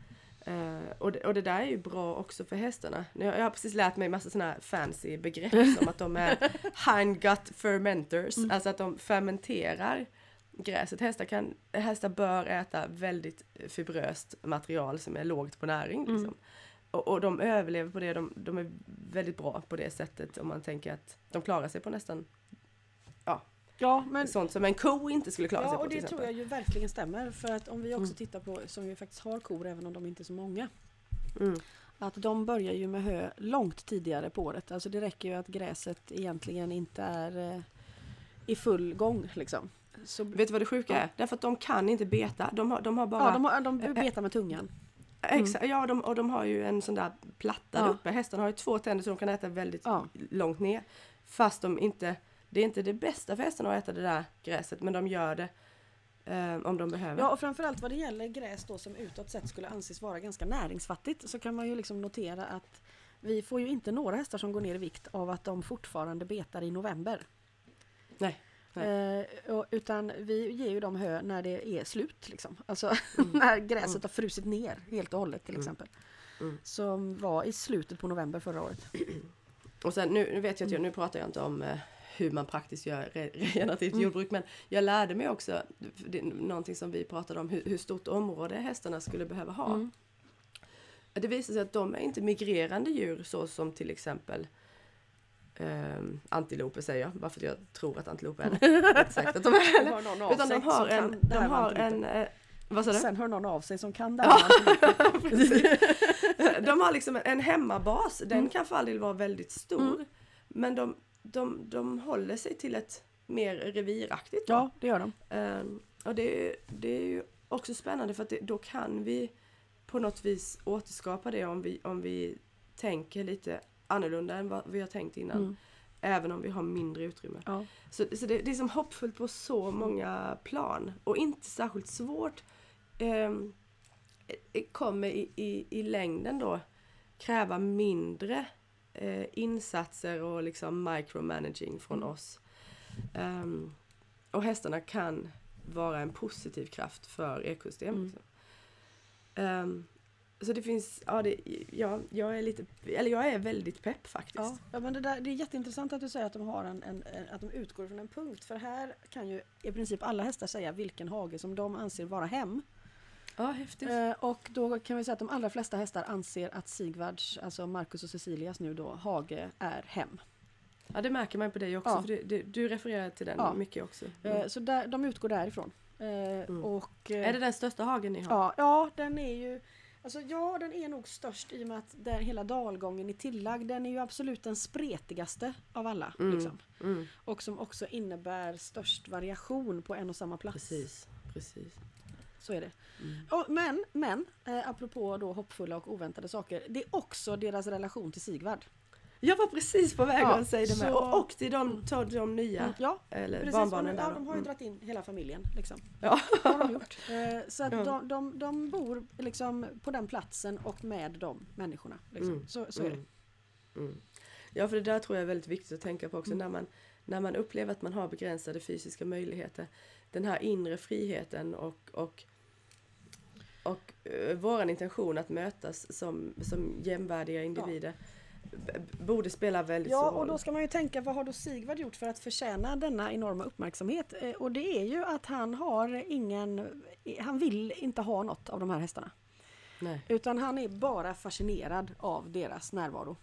Eh, och, det, och det där är ju bra också för hästarna. Nu har- Jag har precis lärt mig massa sådana här fancy begrepp som att de är *laughs* hindgut fermenters, Mm. alltså att de fermenterar gräset. Hästar, kan, hästar bör äta väldigt fibröst material som är lågt på näring. Mm. Liksom. Och, och de överlever på det, de, de är väldigt bra på det sättet om man tänker att de klarar sig på nästan Ja, men sånt som en ko inte skulle klara Ja, sig på och till det tror jag ju verkligen stämmer. För att om vi också Mm. tittar på, som vi faktiskt har kor även om de inte är så många. Mm. Att de börjar ju med hö långt tidigare på året. Alltså det räcker ju att gräset egentligen inte är eh, i full gång liksom. Så, Vet du vad det sjuka Ja. är? Därför att de kan inte beta. De har, de har bara... ja, de, har, de betar med tungan. Exa, ja, de, och de har ju en sån där platta Ja. uppe. Hästarna har ju två tänder så de kan äta väldigt Ja. långt ner. Fast de inte... Det är inte det bästa för hästarna att äta det där gräset, men de gör det eh, om de behöver. Ja, och framförallt vad det gäller gräs då som utåt sett skulle anses vara ganska näringsfattigt så kan man ju liksom notera att vi får ju inte några hästar som går ner i vikt av att de fortfarande betar i november. Nej. Eh, och, utan vi ger ju dem hö när det är slut. Liksom. Alltså Mm. *laughs* när gräset har frusit ner helt och hållet till Mm. exempel. Mm. Som var i slutet på november förra året. *clears throat* Och sen nu, nu vet jag att Mm. jag, nu pratar jag inte om eh, hur man praktiskt gör re, *laughs* regenerativt Mm. jordbruk, men jag lärde mig också, det, någonting som vi pratade om, hur, hur stort område hästarna skulle behöva ha. Mm. Det visar sig att de är inte migrerande djur så som till exempel eh, antiloper säger jag, bara för att jag tror att antiloper är det. *laughs* Att de är det. av Utan de har en, de har en, eh, vad sa du? Sen hör någon av sig som kan det här. *laughs* De har liksom en hemmabas, den Mm. kan för all del vara väldigt stor. Men de, de, de håller sig till ett mer reviraktigt. då. ja, det gör de. Ehm, och det, är- det är ju också spännande för att det, då kan vi på något vis återskapa det om vi, om vi tänker lite annorlunda än vad vi har tänkt innan. Mm. Även om vi har mindre utrymme. Ja. Så, så det, det är som hoppfullt på så många plan och inte särskilt svårt. Det kommer i, i, i längden då kräva mindre eh, insatser och liksom micromanaging från Mm. oss. Ehm, och hästarna kan vara en positiv kraft för ekosystem. Mm. Liksom. Ehm, så det finns, ja, det, ja, jag är lite, eller jag är väldigt pepp faktiskt. Ja, ja men det, där, det är jätteintressant att du säger att de, har en, en, en, att de utgår från en punkt. För här kan ju i princip alla hästar säga vilken hage som de anser vara hem. Ja, häftigt. Eh, och då kan vi säga att de allra flesta hästar anser att Sigvards, alltså Marcus och Cecilias nu då, hage är hem. Ja det märker man på dig också, Ja. för du, du, du refererar till den Ja. mycket också. Eh, Mm. så där, de utgår därifrån. Eh, och, eh, Är det den största hagen ni har? Ja, ja, den är ju Alltså ja, den är nog störst i och med att där hela dalgången är tillagd. Den är ju absolut den spretigaste av alla. Mm. Liksom. Mm. Och som också innebär störst variation på en och samma plats. Precis, precis. Så är det. Mm. Och, men, men eh, apropå då hoppfulla och oväntade saker. Det är också deras relation till Sigvard. Jag var precis på väg Ja, att säga det med. så- Och, och till de, ta de nya, Mm, ja, eller precis. barnbarnen ja, där. de har ju Mm. dragit in hela familjen. Liksom. *laughs* Ja. Det har de gjort. Eh, så att Ja. de, de, de bor liksom på den platsen och med de människorna. Liksom. Mm, Så, så är det. Mm. Mm. Ja, för det där tror jag är väldigt viktigt att tänka på också Mm. när, man, när man upplever att man har begränsade fysiska möjligheter. Den här inre friheten och, och, och uh, våran intention att mötas som, som jämvärdiga individer b- borde spela väldigt Ja, stor och roll. då ska man ju tänka vad har då Sigvard gjort för att förtjäna denna enorma uppmärksamhet? Eh, Och det är ju att han har ingen, han vill inte ha något av de här hästarna. Nej. Utan han är bara fascinerad av deras närvaro.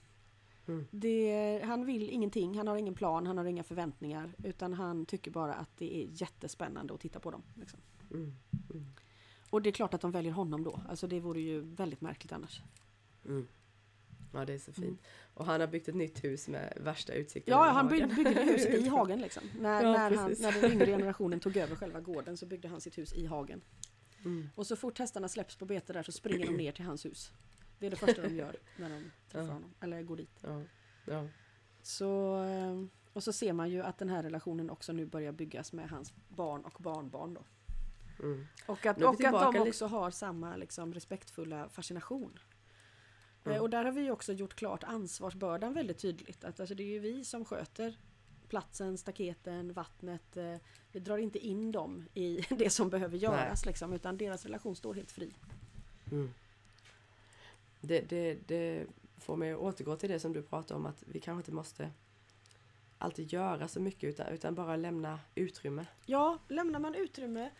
Mm. Det, han vill ingenting, han har ingen plan, han har inga förväntningar. Utan han tycker bara att det är jättespännande att titta på dem. Liksom. Mm. Mm. Och det är klart att de väljer honom då. Alltså det vore ju väldigt märkligt annars. Mm. Ja, det är så fint. Mm. Och han har byggt ett nytt hus med värsta utsikten Ja, han hagen. byggde, huset i *laughs* hagen liksom. När, Ja, när, han, när den yngre *laughs* generationen tog över själva gården så byggde han sitt hus i hagen. Mm. Och så fort hästarna släpps på bete där så springer de ner till hans hus. Det är det första de *laughs* gör när de träffar Ja. honom, eller går dit. Ja. Ja. Så, eh, och så ser man ju att den här relationen också nu börjar byggas med hans barn och barnbarn då. Mm. Och att, och att de också har samma liksom, respektfulla fascination. Mm. Och där har vi också gjort klart ansvarsbördan väldigt tydligt. Att alltså, det är ju vi som sköter platsen, staketen, vattnet. eh, Vi drar inte in dem i *laughs* det som behöver göras liksom, utan deras relation står helt fri. Mm. Det, det, det får mig att återgå till det som du pratade om att vi kanske inte måste alltid göra så mycket utan, utan bara lämna utrymme. Ja, lämnar man utrymme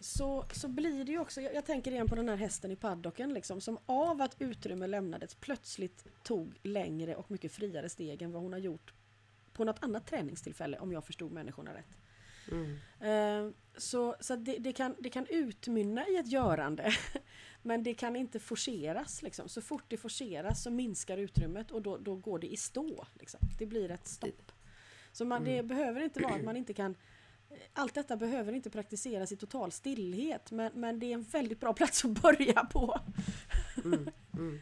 så, så blir det ju också, jag, jag tänker igen på den här hästen i paddocken liksom, som av att utrymme lämnades plötsligt tog längre och mycket friare steg än vad hon har gjort på något annat träningstillfälle om jag förstod människorna rätt. Mm. Eh, Så, så det, det, kan, det kan utmynna i ett görande men det kan inte forceras. Liksom. Så fort det forceras så minskar utrymmet och då, då går det i stå. Liksom. Det blir ett stopp. Så man, det behöver inte vara att man inte kan allt detta behöver inte praktiseras i total stillhet men, men det är en väldigt bra *laughs* plats att börja på. Mm. Mm.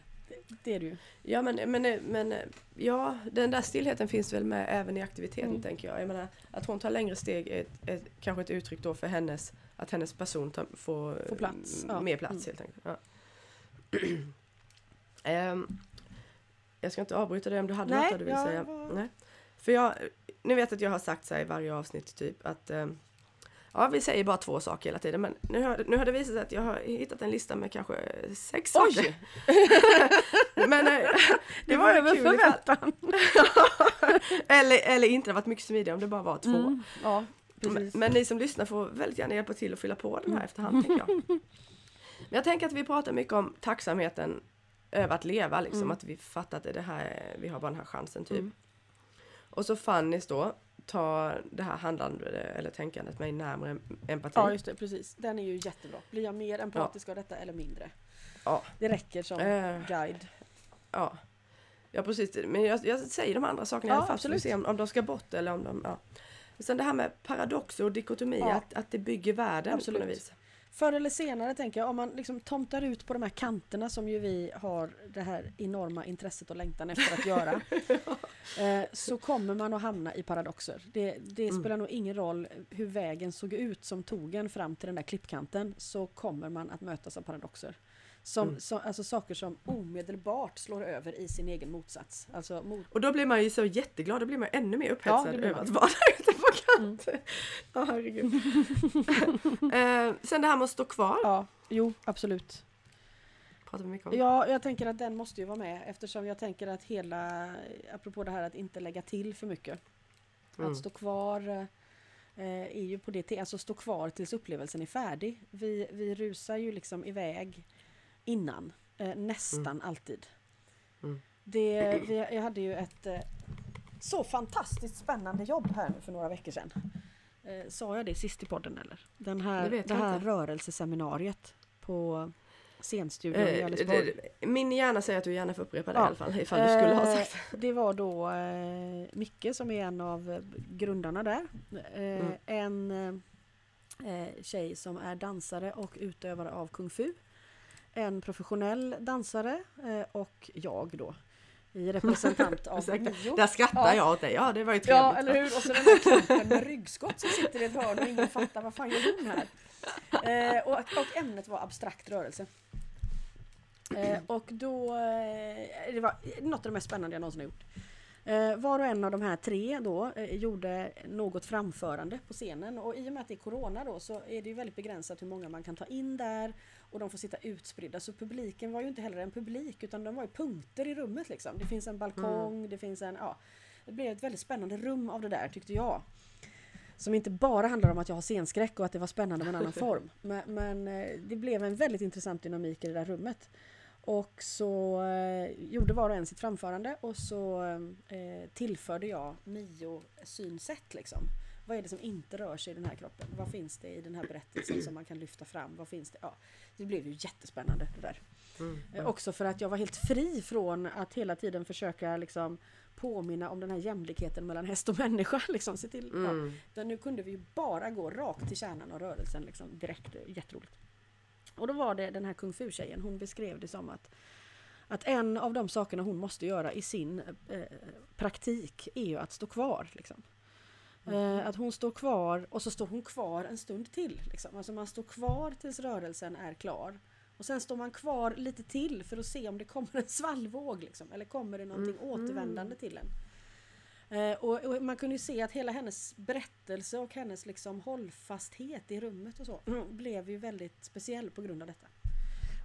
Det är det ju. Ja men, men, men ja, den där stillheten finns väl med även i aktiviteten Mm. tänker jag. Jag menar, att hon tar längre steg är ett, ett, kanske ett uttryck då för hennes, att hennes person tar, får, Får plats, m- ja. mer plats Mm. helt enkelt. Ja. *clears throat* Ehm, jag ska inte avbryta dig om du hade Nej, något du vill jag säga. var- Nej. För jag, ni vet att jag har sagt så här i varje avsnitt typ att ehm, Ja, vi säger bara två saker hela tiden men nu har, nu har det visat sig att jag har hittat en lista med kanske sex saker. *laughs* Men eh, Det var ju över förväntan. *laughs* eller, eller inte, det hade varit mycket smidigare om det bara var två. Mm, ja, Men, men ni som lyssnar får väldigt gärna hjälpa till att fylla på den här efterhand tänker jag. Men jag tänker att vi pratar mycket om tacksamheten över att leva liksom, Mm. att vi fattar att det här, är- vi har bara den här chansen typ. Mm. Och så Fannys då, ta det här handlandet eller tänkandet mig närmare empati. Ja just det, precis. Den är ju jättebra. Blir jag mer empatisk av detta eller mindre? Ja. Det räcker som Eh. guide. Ja, ja precis. Men jag, jag säger de andra sakerna Ja, i alla fall. Så vi ser om, om de ska bort eller om de... Ja. Sen det här med paradoxer och dikotomi, Ja. att, att det bygger världen Absolut. på något vis. Förr eller senare tänker jag, om man liksom tomtar ut på de här kanterna som ju vi har det här enorma intresset och längtan efter att göra. *laughs* eh, så kommer man att hamna i paradoxer. Det, det Mm. spelar nog ingen roll hur vägen såg ut som tog en fram till den där klippkanten så kommer man att mötas av paradoxer. Som, Mm. så, alltså saker som omedelbart slår över i sin egen motsats. Alltså mot, Och då blir man ju så jätteglad, då blir man ännu mer Ja, upphetsad blir över att vara på kanten. Ja, herregud. eh, sen det här med att stå kvar, ja, jo absolut. pratar vi mycket om. Ja, jag tänker att den måste ju vara med eftersom jag tänker att hela, apropå det här att inte lägga till för mycket. Mm. Att stå kvar eh, är ju på det te- alltså stå kvar tills upplevelsen är färdig. Vi, vi rusar ju liksom iväg innan, eh, nästan alltid. Mm. Det, vi, jag hade ju ett eh, så fantastiskt spännande jobb här nu för några veckor sedan. Eh, sa jag det sist i podden eller? Den här, Det det här inte. rörelseseminariet på scenstudion i Eh, Älvsborg. det- min hjärna säger att du gärna får upprepa det i Ja. alla fall, ifall du skulle ha Eh, sagt *laughs* Det var då eh, Micke som är en av eh, grundarna där. Eh, Mm. En eh, tjej som är dansare och utövare av kung fu. En professionell dansare eh, och jag då. I representant *laughs* av Mio. Där skrattar Ja. jag åt dig, ja det var ju trevligt. Ja, eller hur? Och så den här klumpen med ryggskott som sitter i ett hörn och ingen fattar vad fan gör hon här? Eh, och, och ämnet var abstrakt rörelse. Eh, och då, eh, det var något av det mest spännande jag någonsin har gjort. Eh, var och en av de här tre då eh, gjorde något framförande på scenen och i och med att det är Corona då så är det ju väldigt begränsat hur många man kan ta in där och de får sitta utspridda så publiken var ju inte heller en publik utan de var ju punkter i rummet liksom. Det finns en balkong, det finns en, ja. Det blev ett väldigt spännande rum av det där tyckte jag. Som inte bara handlar om att jag har scenskräck och att det var spännande med en annan *laughs* form. Men, men eh, det blev en väldigt intressant dynamik i det där rummet. Och så eh, gjorde var och en sitt framförande och så eh, tillförde jag Mio synsätt liksom. Vad är det som inte rör sig i den här kroppen? Vad finns det i den här berättelsen som man kan lyfta fram? Vad finns det? Ja, det blev ju jättespännande det där. Mm. Eh, Också för att jag var helt fri från att hela tiden försöka liksom påminna om den här jämlikheten mellan häst och människa. *laughs* Liksom, se till, ja. Mm. Utan nu kunde vi ju bara gå rakt till kärnan av rörelsen liksom, direkt. Jätteroligt. Och då var det den här kung fu-tjejen, hon beskrev det som att att en av de sakerna hon måste göra i sin eh, praktik är ju att stå kvar. Liksom. Eh, att hon står kvar och så står hon kvar en stund till. Liksom. Alltså man står kvar tills rörelsen är klar. Och sen står man kvar lite till för att se om det kommer en svallvåg. Liksom, eller kommer det någonting återvändande till en. Eh, och, och man kunde ju se att hela hennes berättelse och hennes liksom hållfasthet i rummet och så *clears throat* blev ju väldigt speciell på grund av detta.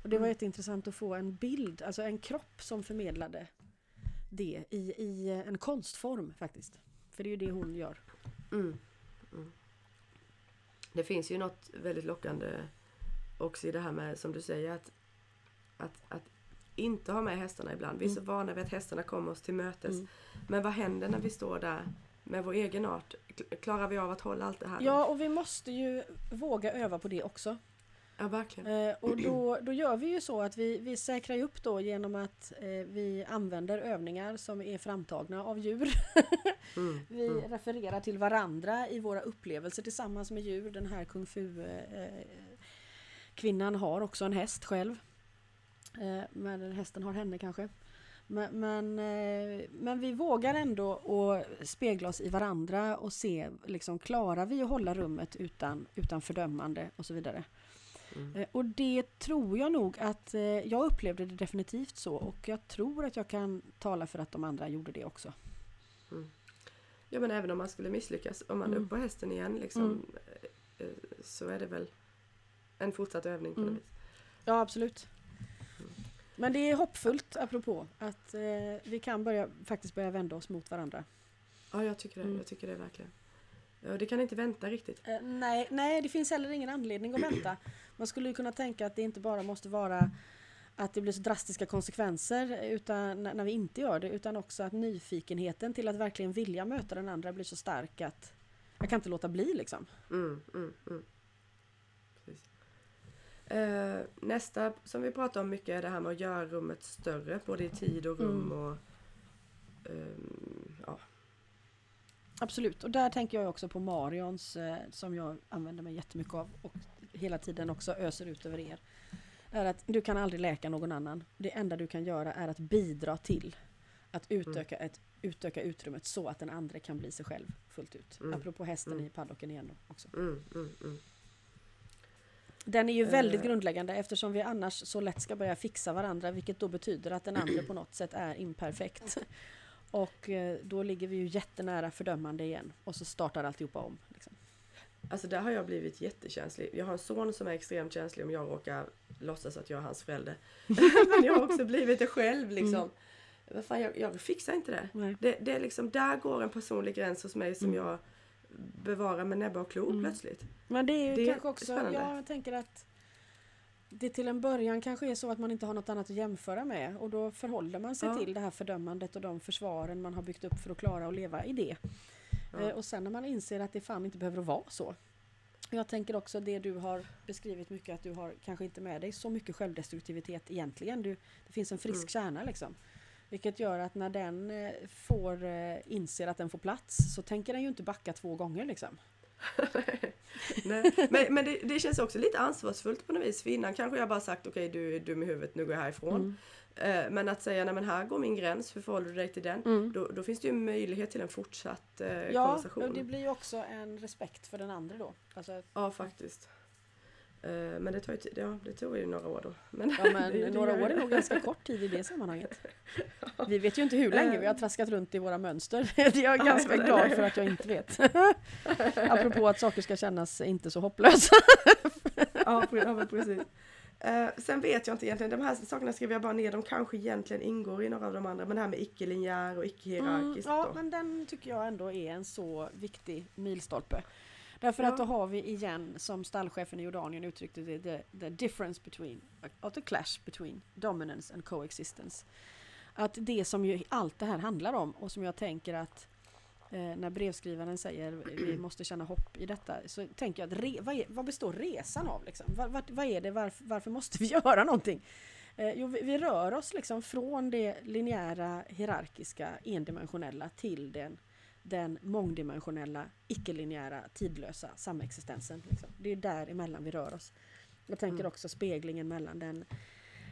Och det var Mm. jätteintressant att få en bild, alltså en kropp som förmedlade det i, i en konstform faktiskt. För det är ju det hon gör. Mm. Mm. Det finns ju något väldigt lockande också i det här med som du säger att, att, att inte ha med hästarna ibland. Vi är så vana vid att hästarna kommer oss till mötes. Mm. Men vad händer när vi står där med vår egen art? Kl- Klarar vi av att hålla allt det här? Ja, och vi måste ju våga öva på det också. Ja verkligen. Eh, och då, då gör vi ju så att vi, vi säkrar upp då genom att eh, vi använder övningar som är framtagna av djur. *laughs* Mm. Vi Mm. refererar till varandra i våra upplevelser tillsammans med djur. Den här kung fu eh, kvinnan har också en häst själv. Eh, men hästen har henne kanske. Men, men, eh, men vi vågar ändå att spegla oss i varandra och se, liksom, klarar vi att hålla rummet utan, utan fördömande och så vidare. Mm. Eh, Och det tror jag nog att eh, jag upplevde det definitivt så och jag tror att jag kan tala för att de andra gjorde det också. Ja men även om man skulle misslyckas, om man är Mm. upp på hästen igen liksom, eh, eh, så är det väl en fortsatt övning på Mm. något vis. Ja, absolut. Men det är hoppfullt apropå att eh, vi kan börja, faktiskt börja vända oss mot varandra. Ja jag tycker det, Mm. jag tycker det verkligen. Ja, det kan inte vänta riktigt. Eh, nej, nej, det finns heller ingen anledning att vänta. *clears throat* Man skulle ju kunna tänka att det inte bara måste vara att det blir så drastiska konsekvenser utan, när vi inte gör det utan också att nyfikenheten till att verkligen vilja möta den andra blir så stark att jag kan inte låta bli liksom. Mm, mm, mm. Eh, nästa som vi pratar om mycket är det här med att göra rummet större både i tid och rum Mm. och ehm. Absolut, och där tänker jag också på Marions eh, som jag använder mig jättemycket av och hela tiden också öser ut över er. Är att du kan aldrig läka någon annan. Det enda du kan göra är att bidra till att utöka, ett, utöka utrymmet så att den andra kan bli sig själv fullt ut. Mm. Apropå hästen Mm. i paddocken igen då också. Mm, mm, mm. Den är ju väldigt Eh. grundläggande eftersom vi annars så lätt ska börja fixa varandra vilket då betyder att den andra på något sätt är imperfekt. Och eh, då ligger vi ju jättenära fördömande igen och så startar alltihopa om. Liksom. Alltså där har jag blivit jättekänslig. Jag har en son som är extremt känslig om jag råkar låtsas att jag är hans förälder. *laughs* Men jag har också blivit det själv liksom. Vad fan, jag, jag fixar inte det. Det. Det är liksom, där går en personlig gräns hos mig som Mm. jag bevarar med näbbar och klor Mm. plötsligt. Men det är ju Det är kanske också, spännande. ja, jag tänker att det till en början kanske är så att man inte har något annat att jämföra med och då förhåller man sig Ja. till det här fördömandet och de försvaren man har byggt upp för att klara att leva i det. Ja. Eh, och sen när man inser att det fan inte behöver vara så. Jag tänker också det du har beskrivit mycket att du har kanske inte med dig så mycket självdestruktivitet egentligen. Du, det finns en frisk Mm. kärna liksom. Vilket gör att när den eh, får, eh, inser att den får plats så tänker den ju inte backa två gånger liksom. *laughs* Nej. Men, men det, det känns också lite ansvarsfullt på något vis. För innan kanske jag bara sagt okej du är dum i huvudet, nu går jag härifrån. Mm. Eh, Men att säga nej men här går min gräns, hur förhåller du dig till den? Mm. Då, då finns det ju möjlighet till en fortsatt eh, Ja, konversation. och det blir ju också en respekt för den andra då. Alltså, Ja faktiskt. Eh, Men det tar ju tid, ja det tog ju några år då. Men, ja, *laughs* men det- det några år det. är nog ganska kort tid i det sammanhanget. Vi vet ju inte hur länge vi har traskat runt i våra mönster. *laughs* Jag är Nej, ganska men- glad för att jag inte vet. *laughs* Apropå att saker ska kännas inte så hopplösa. ja, ja precis. Eh, sen vet jag inte egentligen, de här sakerna skriver jag bara ner, de kanske egentligen ingår i några av de andra. Men det här med icke-linjär och icke-hierarkiskt. Mm, ja, då. men den tycker jag ändå är en så viktig milstolpe. Därför Ja. att då har vi igen, som stallchefen i Jordanien uttryckte det, the, the difference between, or the clash between dominance and coexistence. Att det som ju allt det här handlar om och som jag tänker att eh, när brevskrivaren säger vi *clears throat* måste känna hopp i detta så tänker jag att re, vad, är, vad består resan av? Liksom? Vad, vad, vad är det? Varför, varför måste vi *laughs* göra någonting? Eh, jo, vi, vi rör oss liksom från det linjära, hierarkiska, endimensionella till den, den mångdimensionella, icke-linjära, tidlösa samexistensen. Liksom. Det är däremellan vi rör oss. Jag tänker Mm. också speglingen mellan den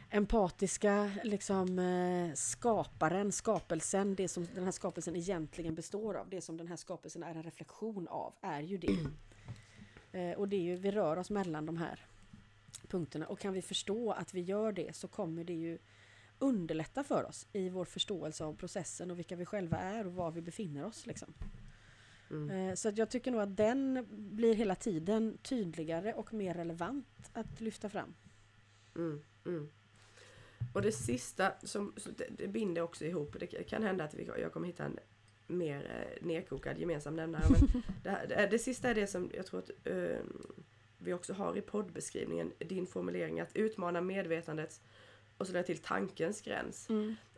empatiska liksom, eh, skaparen, skapelsen, det som den här skapelsen egentligen består av, det som den här skapelsen är en reflektion av, är ju det. *clears throat* Eh, och det är ju, vi rör oss mellan de här punkterna och kan vi förstå att vi gör det så kommer det ju underlätta för oss i vår förståelse av processen och vilka vi själva är och var vi befinner oss. Liksom. Mm. Eh, Så att jag tycker nog att den blir hela tiden tydligare och mer relevant att lyfta fram. Mm, mm. Och det sista, som, det, binder också ihop, det kan hända att vi, jag kommer hitta en mer eh, nedkokad gemensam nämnare. Men *laughs* det, här, det, det sista är det som jag tror att eh, vi också har i poddbeskrivningen, din formulering att utmana medvetandet och så där till tankens gräns.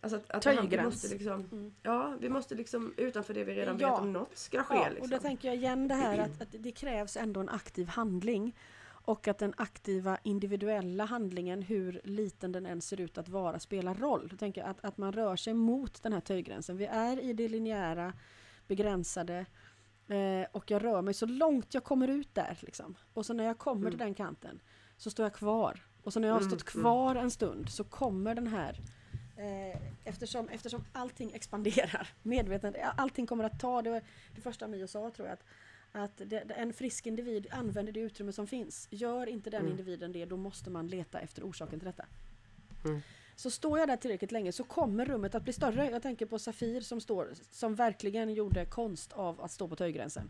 Alltså att, att här- vi måste liksom, Mm. ja, vi måste liksom utanför det vi redan Ja. vet om något ska ske. Ja, liksom. och då tänker jag igen det här att, att det krävs ändå en aktiv handling. Och att den aktiva individuella handlingen, hur liten den än ser ut att vara, spelar roll. Då tänker att, att man rör sig mot den här töjgränsen. Vi är i det linjära, begränsade eh, och jag rör mig så långt jag kommer ut där. Liksom. Och så när jag kommer till den kanten så står jag kvar. Och så när jag har Mm, stått kvar en stund så kommer den här Eh, eftersom, eftersom allting expanderar, *laughs* medvetandet, allting kommer att ta, det var det första Mio sa tror jag, att, att det- en frisk individ använder det utrymme som finns. Gör inte den Mm. individen det, då måste man leta efter orsaken till detta. Mm. Så står jag där tillräckligt länge så kommer rummet att bli större. Jag tänker på Safir som står, som verkligen gjorde konst av att stå på töjgränsen.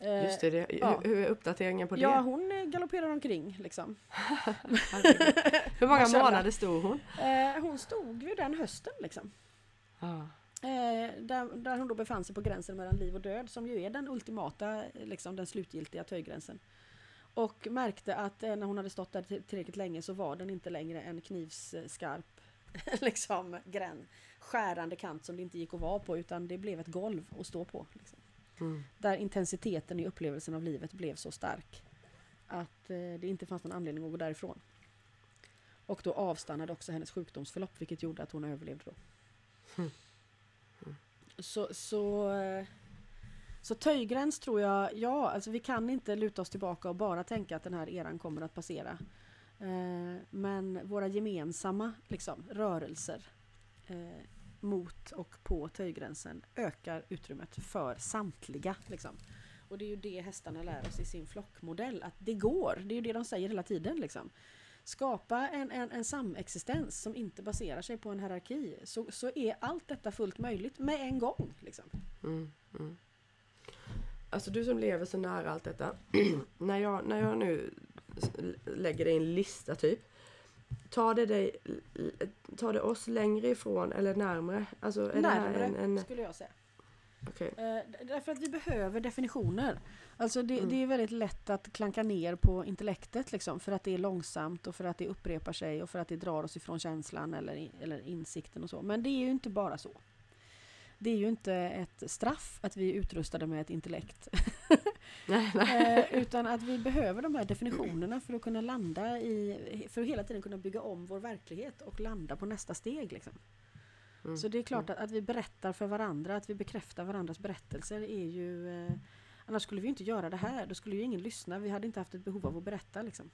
Eh, Just det, det ja. hur, hur är uppdateringen på det? Ja, hon eh, galopperar omkring liksom. *laughs* *laughs* Hur många månader stod hon? Eh, hon stod ju den hösten liksom. Ah. Där, där hon då befann sig på gränsen mellan liv och död som ju är den ultimata, liksom den slutgiltiga töjgränsen. Och märkte att när hon hade stått där till- tillräckligt länge så var den inte längre en knivskarp *laughs* liksom, gräns, skärande kant som det inte gick att vara på utan det blev ett golv att stå på. Liksom. Mm. Där intensiteten i upplevelsen av livet blev så stark att eh, det inte fanns någon anledning att gå därifrån. Och då avstannade också hennes sjukdomsförlopp vilket gjorde att hon överlevde då. Mm. Så, så, eh, så töjgräns tror jag, ja alltså vi kan inte luta oss tillbaka och bara tänka att den här eran kommer att passera. Eh, men våra gemensamma liksom, rörelser eh, mot och på töjgränsen ökar utrymmet för samtliga. Liksom. Och det är ju det hästarna lär oss i sin flockmodell, att det går. Det är ju det de säger hela tiden. Liksom. Skapa en, en, en samexistens som inte baserar sig på en hierarki så, så är allt detta fullt möjligt med en gång. Liksom. Mm, mm. Alltså du som lever så nära allt detta. *clears throat* när, jag, när jag nu lägger dig i en lista typ. Tar det, dig, tar det oss längre ifrån eller närmre? Alltså är Närmre en... en skulle jag säga. okej. Eh, därför att vi behöver definitioner. Alltså det, Mm. det är väldigt lätt att klanka ner på intellektet liksom, för att det är långsamt och för att det upprepar sig och för att det drar oss ifrån känslan eller, eller insikten och så. Men det är ju inte bara så. Det är ju inte ett straff att vi är utrustade med ett intellekt. *laughs* Nej, nej. eh, utan att vi behöver de här definitionerna för att kunna landa i, för att hela tiden kunna bygga om vår verklighet och landa på nästa steg. Liksom. Mm. Så det är klart att, att vi berättar för varandra, att vi bekräftar varandras berättelser är ju... Eh, annars skulle vi ju inte göra det här, då skulle ju ingen lyssna. Vi hade inte haft ett behov av att berätta liksom.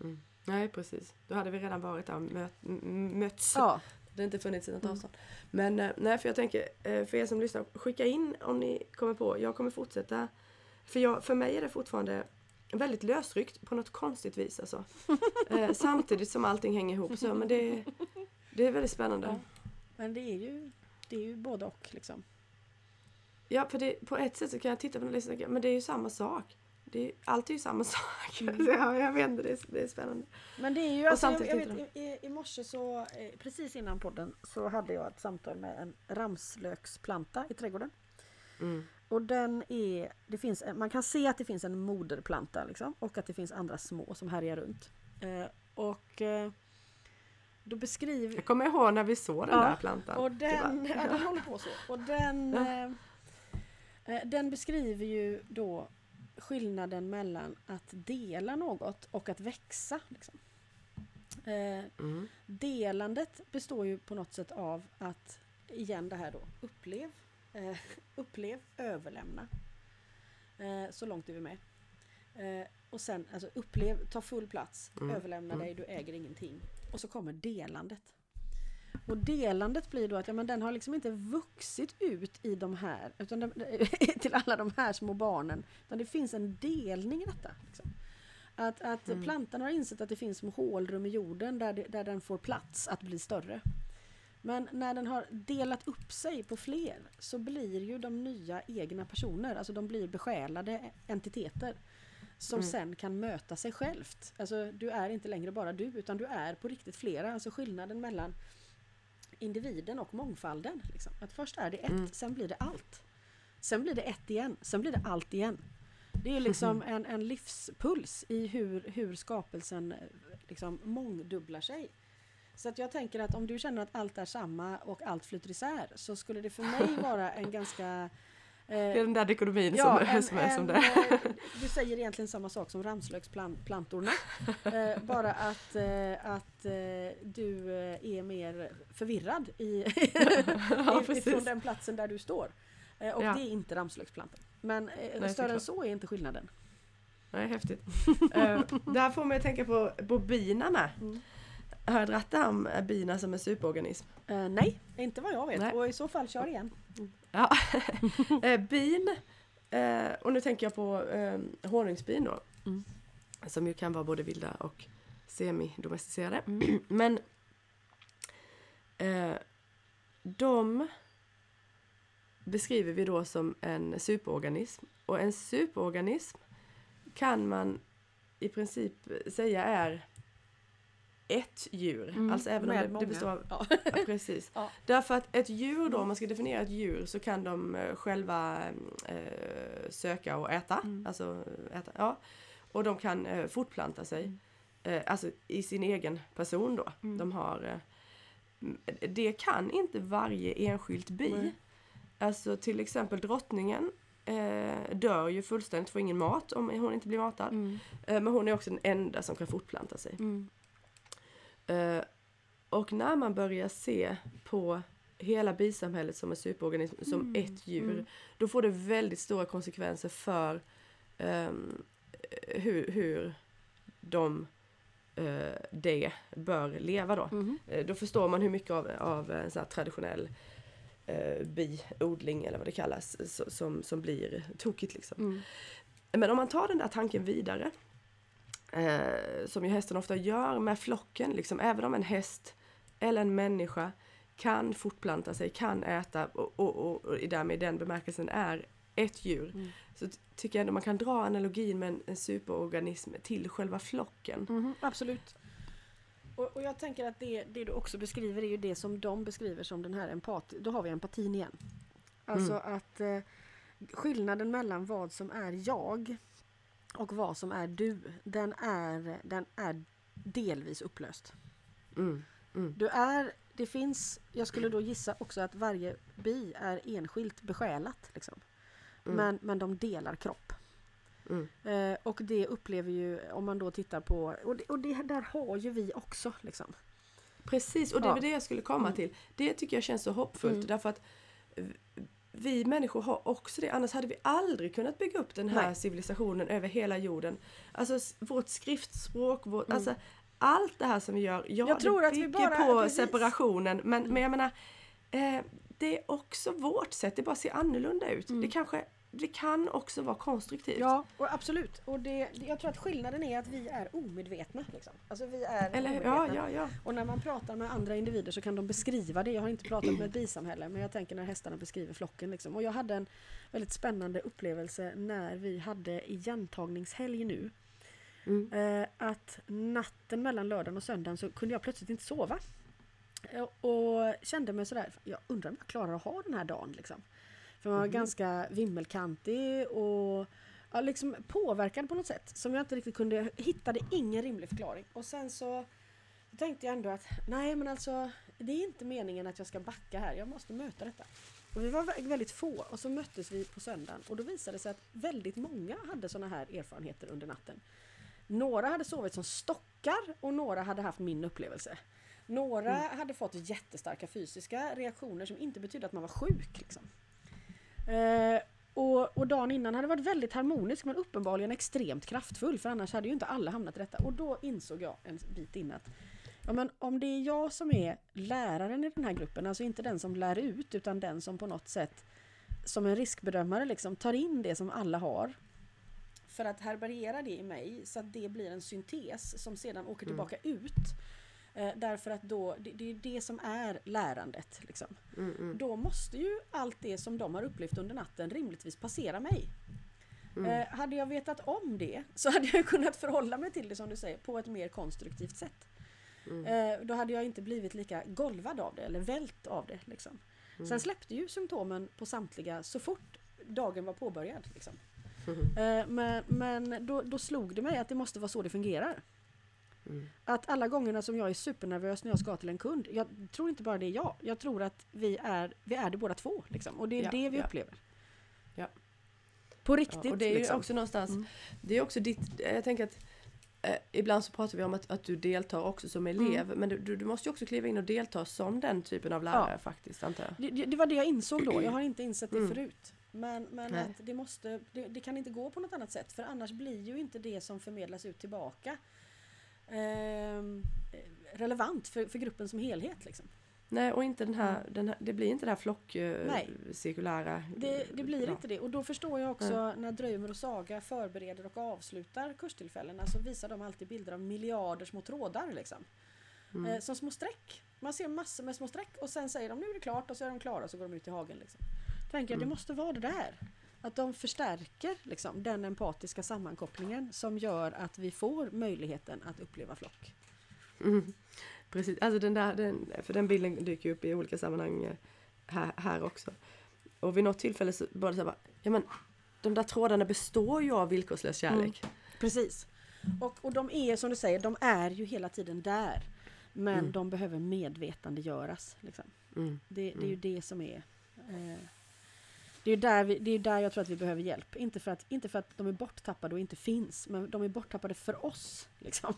Mm. Nej precis. Då hade vi redan varit där och möt, m- mötts. Ja, Det har inte funnits något Mm. avstånd. Men eh, nej, för jag tänker, eh, för er som lyssnar, skicka in om ni kommer på. Jag kommer fortsätta. För, jag, för mig är det fortfarande väldigt lösryckt på något konstigt vis. Alltså. *laughs* Eh, samtidigt som allting hänger ihop. Så, men det, det är väldigt spännande. Ja. Ja, men det är ju, det är ju både och liksom. för det, på ett sätt så kan jag titta på den listan och tänka, men det är ju samma sak. Det är, allt är ju samma *laughs* sak. Mm. Ja, jag vet inte, det är, det är spännande. Men det är ju, Och alltså, jag, jag vet, i, i morse så, eh, precis innan podden, så hade jag ett samtal med en ramslöksplanta i trädgården. Mm. Och den är, det finns, en- man kan se att det finns en moderplanta liksom, och att det finns andra små som härjar runt. Eh, och eh, då beskriver... Jag kommer ihåg när vi såg den Ja, där plantan. Och den, ja, den håller på så. Och den, Ja. eh, eh, den beskriver ju då skillnaden mellan att dela något och att växa. Liksom. Eh, Mm. delandet består ju på något sätt av att, igen det här då, upplev, eh, *laughs* upplev, överlämna. Eh, så långt är vi med. Eh, och sen, alltså upplev, ta full plats, Mm, överlämna mm. dig, du äger ingenting. Och så kommer delandet. Och delandet blir då att ja, men den har liksom inte vuxit ut i de här, utan den, *laughs* till alla de här små barnen. Utan det finns en delning i detta. Liksom. Att, att Mm. plantan har insett att det finns små hålrum i jorden där, det, där den får plats att bli större. Men när den har delat upp sig på fler så blir ju de nya egna personer, alltså de blir besjälade entiteter. Som Mm. sen kan möta sig självt. Alltså du är inte längre bara du utan du är på riktigt flera. Alltså skillnaden mellan individen och mångfalden. Liksom. Att först är det ett, Mm. sen blir det allt. Sen blir det ett igen, sen blir det allt igen. Det är liksom en, en livspuls i hur, hur skapelsen eh, liksom mångdubblar sig. Så att jag tänker att om du känner att allt är samma och allt flyter isär så skulle det för mig *laughs* vara en ganska... Det är den där dikotomin Ja, som, en, som är som en, det eh, Du säger egentligen samma sak som ramslöksplantorna. *laughs* Eh, bara att, eh, att du är mer förvirrad i, *laughs* Ja, ifrån den platsen där du står. Och Ja. det är inte ramslöksplantan. Men Nej, större än så är inte skillnaden. Nej, häftigt. uh, *laughs* det här får mig att tänka på, på bina med. Mm. Har jag dragit om bina som en superorganism? Eh, nej, inte vad jag vet. Nej. Och i så fall kör igen. Ja. *laughs* Eh, bin, eh, och nu tänker jag på eh, honungsbin då. Mm. Som ju kan vara både vilda och semi-domesticerade. Mm. *clears throat* Men eh, de beskriver vi då som en superorganism. Och en superorganism kan man i princip säga är ett djur. Mm, Alltså även om det, det många. består av Ja. Ja, precis. *laughs* Ja. Därför att ett djur då, om man ska definiera ett djur så kan de eh, själva eh, söka och äta. Mm. Alltså äta, ja. och de kan eh, fortplanta sig. Mm. Eh, alltså i sin egen person då. Mm. De har, det kan inte varje enskilt bi. Alltså till exempel drottningen eh, dör ju fullständigt, får ingen mat om hon inte blir matad. Mm. Eh, men hon är också den enda som kan fortplanta sig. Mm. Eh, och när man börjar se på hela bisamhället som en superorganism, som Mm, ett djur, mm. då får det väldigt stora konsekvenser för ehm, hur, hur de eh, det bör leva då. Mhm. Eh, Då förstår man hur mycket av, av en sån traditionell eh, biodling eller vad det kallas så, som, som blir tokigt liksom. Mm. Men om man tar den där tanken vidare eh, som ju hästen ofta gör med flocken, liksom, även om en häst eller en människa kan fortplanta sig, kan äta och, och, och, och därmed i den bemärkelsen är ett djur. Mm. Så tycker jag ändå man kan dra analogin med en, en superorganism till själva flocken. Mhm, absolut. Och, och jag tänker att det, det du också beskriver är ju det som de beskriver som den här empati. Då har vi empatin igen. Alltså att eh, skillnaden mellan vad som är jag och vad som är du, den är, den är delvis upplöst. Mm. Mm. Du är, det finns, jag skulle då gissa också att varje bi är enskilt besjälat. Liksom. Mm. Men, men de delar kropp. Mm. Eh, och det upplever ju, om man då tittar på, och det, och det där har ju vi också. Liksom. Precis, och det Ja. var det jag skulle komma Mm. till. Det tycker jag känns så hoppfullt Mm. därför att eh, vi människor har också det, annars hade vi aldrig kunnat bygga upp den här Nej. civilisationen över hela jorden. Alltså vårt skriftspråk, vårt, Mm. alltså allt det här som vi gör, ja Jag tror det att vi bygger bara- på precis. separationen men, Mm. men jag menar eh, det är också vårt sätt, det bara ser annorlunda ut. Mm. Det kanske, det kan också vara konstruktivt. Ja, och absolut. Och det, jag tror att skillnaden är att vi är omedvetna. Liksom. Alltså vi är Eller omedvetna. ja, ja, ja. Och när man pratar med andra individer så kan de beskriva det. Jag har inte pratat med ett bisamhälle men jag tänker när hästarna beskriver flocken. Liksom. Och jag hade en väldigt spännande upplevelse när vi hade igentagningshelg nu. Mm. Eh, att natten mellan lördagen och söndagen så kunde jag plötsligt inte sova. Eh, Och kände mig sådär, jag undrar om jag klarar att ha den här dagen liksom. För man var Mhm. ganska vimmelkantig och ja, liksom påverkad på något sätt som jag inte riktigt kunde, hittade ingen rimlig förklaring. Och sen så tänkte jag ändå att nej men alltså det är inte meningen att jag ska backa här, jag måste möta detta. Och vi var vä- väldigt få och så möttes vi på söndagen och då visade det sig att väldigt många hade sådana här erfarenheter under natten. Några hade sovit som stockar och några hade haft min upplevelse. Några hade fått jättestarka fysiska reaktioner som inte betydde att man var sjuk. Liksom. Eh, och, och dagen innan hade varit väldigt harmonisk men uppenbarligen extremt kraftfull för annars hade ju inte alla hamnat i detta. Och då insåg jag en bit in att ja, men om det är jag som är läraren i den här gruppen, alltså inte den som lär ut utan den som på något sätt som en riskbedömare liksom tar in det som alla har för att härbärgera det i mig så att det blir en syntes som sedan åker tillbaka ut. Eh, därför att då, det, det är det som är lärandet. Liksom. Mm, mm, Då måste ju allt det som de har upplevt under natten rimligtvis passera mig. mm. Eh, hade jag vetat om det så hade jag kunnat förhålla mig till det som du säger på ett mer konstruktivt sätt. Mm. Eh, då hade jag inte blivit lika golvad av det eller vält av det. Liksom. Mm. Sen släppte ju symptomen på samtliga så fort dagen var påbörjad. Liksom. Mhm. Eh, men men då, då slog det mig att det måste vara så det fungerar. Mm. Att alla gångerna som jag är supernervös när jag ska till en kund, jag tror inte bara det är jag, jag tror att vi är, vi är det båda två. Liksom. Och det är Ja, det vi ja. upplever. Ja. På riktigt. Ja, och det är ju liksom. också någonstans, Mm. det är också ditt, jag tänker att eh, ibland så pratar vi om att, att du deltar också som elev, men du, du, måste ju också kliva in och delta som den typen av lärare faktiskt, antar jag. Det, det, var det jag insåg då, jag har inte insett det Mm. förut. Men, men att det, måste, det, det kan inte gå på något annat sätt för annars blir ju inte det som förmedlas ut tillbaka relevant för, för gruppen som helhet. Liksom. Nej, och inte den här, den här, det blir inte det här flock eh, Nej. cirkulära... Det, det blir ja. inte det. Och då förstår jag också när Drömer och Saga förbereder och avslutar kurstillfällena så visar de alltid bilder av miljarder små trådar. Liksom. Mm. Eh, som små streck. Man ser massor med små streck och sen säger de nu är det klart och så är de klara och så går de ut i hagen. Liksom. Tänker jag, det Mm. måste vara det där. Att de förstärker liksom, den empatiska sammankopplingen som gör att vi får möjligheten att uppleva flock. Mm. Precis, alltså den där, den, för den bilden dyker upp i olika sammanhang eh, här, här också. Och vid något tillfälle så var det så här bara, ja men de där trådarna består ju av villkorslös kärlek. Mm. Precis. Och, och de är som du säger, de är ju hela tiden där. Men Mm. de behöver medvetandegöras. Liksom. Mm. Det, det är ju det som är... Eh, det är där, vi, det är där jag tror att vi behöver hjälp. Inte för, att, inte för att de är borttappade och inte finns, men de är borttappade för oss. Liksom.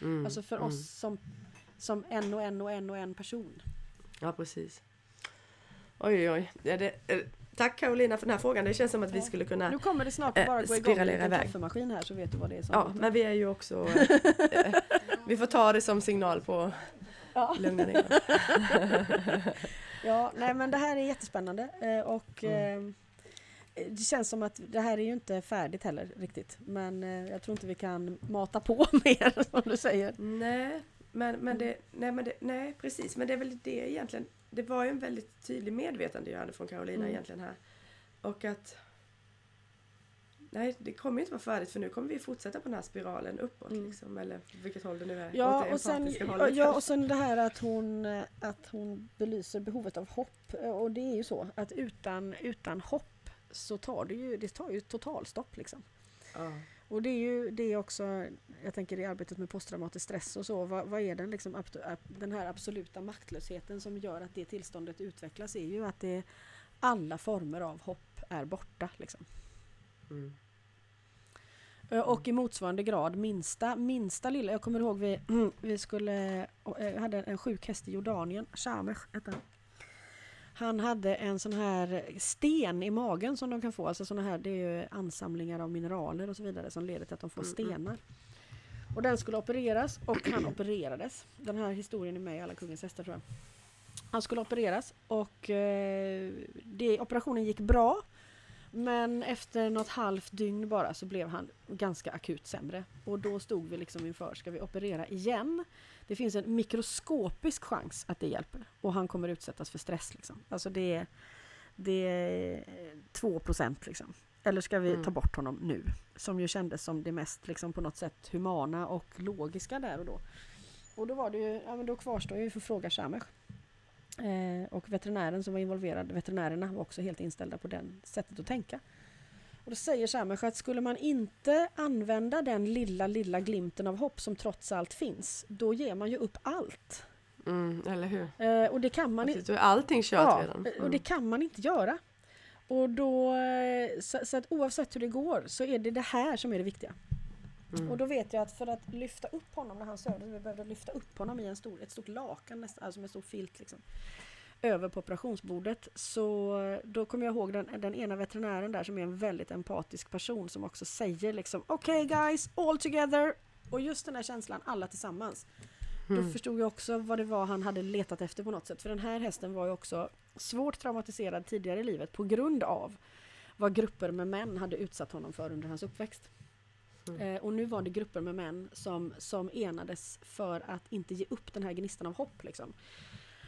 Mm. Alltså för mm. oss som, som en och en och en och en person. Ja, precis. Oj, oj. Ja, det, eh, tack Carolina för den här frågan. Det känns som att vi skulle kunna... Nu kommer det snart eh, bara gå igång en liten iväg. kaffemaskin här så vet du vad det är som Ja, låter. men vi är ju också... eh, *laughs* vi får ta det som signal på Ja. lugna ner. *laughs* Ja, nej men det här är jättespännande eh, och Mm. eh, det känns som att det här är ju inte färdigt heller riktigt. Men eh, jag tror inte vi kan mata på *laughs* mer som du säger. Nej, men, men det, nej, men det, nej, precis. Men det är väl det egentligen. Det var ju en väldigt tydlig medvetandegörande från Carolina Mm. egentligen här. Och att... Nej, det kommer ju inte vara färdigt för nu kommer vi fortsätta på den här spiralen uppåt Mm. liksom. Eller vilket håll det nu är. Ja och, sen, ja, hållet. ja, och sen det här att hon, att hon belyser behovet av hopp. Och det är ju så att utan, utan hopp så tar det ju, det tar ju totalstopp liksom. Ja. Och det är ju det är också, jag tänker i arbetet med posttraumatisk stress och så, vad, vad är den, liksom, den här absoluta maktlösheten som gör att det tillståndet utvecklas är ju att det, alla former av hopp är borta. Liksom. Mm. Ö, Och i motsvarande grad minsta, minsta lilla, jag kommer ihåg vi, *clears throat* vi skulle, eh, hade en sjuk häst i Jordanien, Shamech hette han. Han hade en sån här sten i magen som de kan få, alltså såna här, det är ju ansamlingar av mineraler och så vidare som leder till att de får Mm, mm. stenar. Och den skulle opereras och *clears throat* han opererades. Den här historien är med i Alla kungens hästar tror jag. Han skulle opereras och eh, det, operationen gick bra. Men efter något halvt dygn bara så blev han ganska akut sämre. Och då stod vi liksom inför, ska vi operera igen? Det finns en mikroskopisk chans att det hjälper. Och han kommer utsättas för stress. Liksom. Alltså det är, det är 2 procent liksom. Eller ska vi Mm. ta bort honom nu? Som ju kändes som det mest liksom, på något sätt humana och logiska där och då. Och då var det ju, ja men då kvarstår ju, får fråga Shamech. Eh, och veterinären som var involverad, veterinärerna var också helt inställda på det sättet att tänka. Och då säger Shamech att skulle man inte använda den lilla, lilla glimten av hopp som trots allt finns, då ger man ju upp allt. Mm, eller hur? Eh, och det kan man inte. allting kört Ja, redan. och Mm. det kan man inte göra. Och då, eh, så, så att oavsett hur det går så är det det här som är det viktiga. Mm. Och då vet jag att för att lyfta upp honom när han sövde, vi behövde lyfta upp honom i en stor, ett stort lakan, nästan, alltså med en stor filt liksom, över på operationsbordet. Så då kommer jag ihåg den, den ena veterinären där som är en väldigt empatisk person som också säger liksom Okej guys, all together! Och just den här känslan, alla tillsammans. Då Mm. förstod jag också vad det var han hade letat efter på något sätt. För den här hästen var ju också svårt traumatiserad tidigare i livet på grund av vad grupper med män hade utsatt honom för under hans uppväxt. Mm. Eh, och nu var det grupper med män som, som enades för att inte ge upp den här gnistan av hopp. Liksom.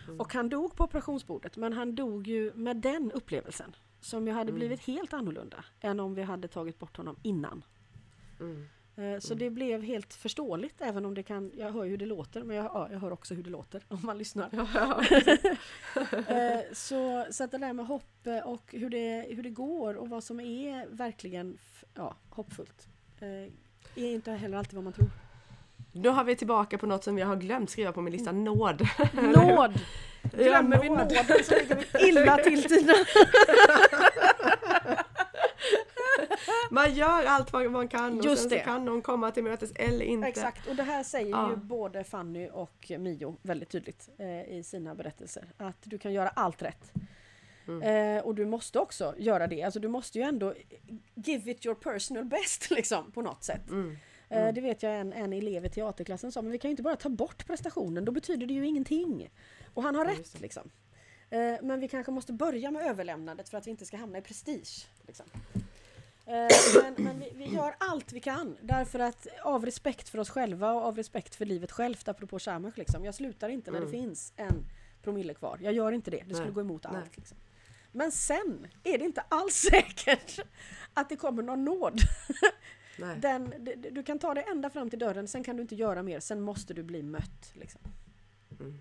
Mm. Och han dog på operationsbordet men han dog ju med den upplevelsen. Som ju hade Mm. blivit helt annorlunda än om vi hade tagit bort honom innan. Mm. Eh, Så Mm. det blev helt förståeligt även om det kan, jag hör hur det låter men jag, ja, jag hör också hur det låter om man lyssnar. *laughs* Eh, så, så att det där med hopp och hur det, hur det går och vad som är verkligen ja, hoppfullt är inte heller alltid vad man tror. Då har vi tillbaka på något som jag har glömt skriva på min lista, nåd. Nåd! *laughs* Glömmer vi nåd. nåden så ligger vi illa till Tina. *laughs* Man gör allt vad man kan och Just sen det. så kan någon komma till mötes eller inte. Exakt, och det här säger Ja. ju både Fanny och Mio väldigt tydligt eh, i sina berättelser. Att du kan göra allt rätt. Mm. Eh, och du måste också göra det. Alltså du måste ju ändå give it your personal best *laughs* liksom på något sätt. Mm. Eh, Mm. Det vet jag en, en elev i teaterklassen sa, men vi kan ju inte bara ta bort prestationen, då betyder det ju ingenting. Och han har Ja, rätt liksom. Eh, Men vi kanske måste börja med överlämnandet för att vi inte ska hamna i prestige. Liksom. Eh, Men, men vi, vi gör allt vi kan därför att av respekt för oss själva och av respekt för livet självt, apropå Shamach liksom. Jag slutar inte när det Mm. finns en promille kvar. Jag gör inte det, det skulle Nej. gå emot allt. Liksom. Men sen är det inte alls *laughs* säkert att det kommer någon nåd. *laughs* Den, du kan ta det ända fram till dörren, sen kan du inte göra mer, sen måste du bli mött. Liksom. Mm.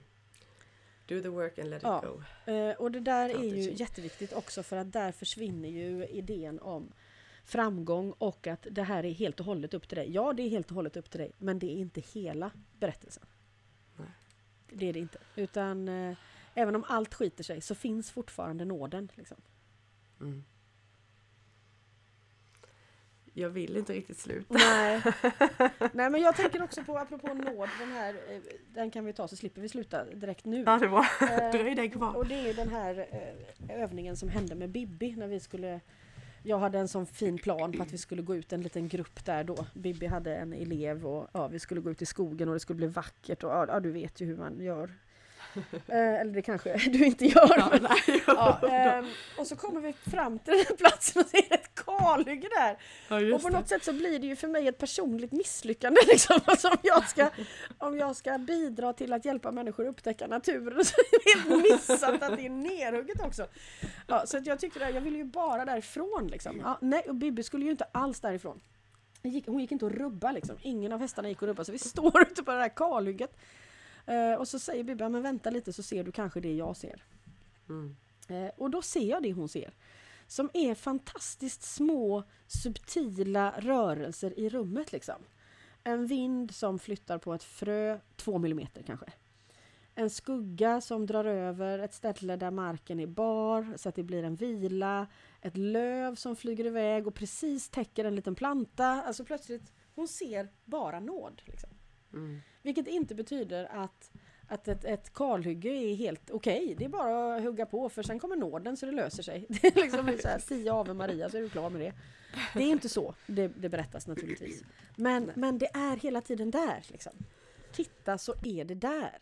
Do the work and let it Ja. go. Eh, och det där är ju jätteviktigt också för att där försvinner ju idén om framgång och att det här är helt och hållet upp till dig. Ja, det är helt och hållet upp till dig, men det är inte hela berättelsen. Nej. Det är det inte. Utan eh, även om allt skiter sig så finns fortfarande nåden. Liksom. Mm. Jag vill inte riktigt sluta. Nej. *laughs* Nej, men jag tänker också på, apropå nåd, den här, eh, den kan vi ta så slipper vi sluta direkt nu. Ja, det var Eh, Dröj dig kvar. Och det är den här eh, övningen som hände med Bibi när vi skulle jag hade en sån fin plan på att vi skulle gå ut en liten grupp där då. Bibi hade en elev och ja, vi skulle gå ut i skogen och det skulle bli vackert och ja, ja du vet ju hur man gör. Eh, eller det kanske *laughs* du inte gör. Ja, men- Ja, ehm, och så kommer vi fram till den här platsen och ser ett kalhygge där. ja, Och på det. något sätt så blir det ju för mig ett personligt misslyckande *laughs* liksom. Alltså om, jag ska, om jag ska bidra till att hjälpa människor att upptäcka naturen *laughs* så är det helt missat att det är nerhugget också. Ja, så att jag tyckte det, jag ville ju bara därifrån liksom. Ja, nej, och Bibi skulle ju inte alls därifrån. Hon gick, hon gick inte att rubba liksom. Ingen av hästarna gick att rubba så vi står ute på det här kalhygget. Eh, och så säger Bibi, "Ja, men vänta lite så ser du kanske det jag ser. Mm. Eh, och då ser jag det hon ser. Som är fantastiskt små subtila rörelser i rummet liksom. En vind som flyttar på ett frö, två millimeter kanske. En skugga som drar över ett ställe där marken är bar så att det blir en vila. Ett löv som flyger iväg och precis täcker en liten planta. Alltså plötsligt, hon ser bara nåd. Liksom. Mm. Vilket inte betyder att, att ett, ett kalhygge är helt okej. Det är bara att hugga på för sen kommer nåden så det löser sig. *laughs* Det är liksom så här, tio Ave Maria så är du klar med det. Det är inte så det, det berättas naturligtvis. Men, men det är hela tiden där. Liksom. Titta så är det där.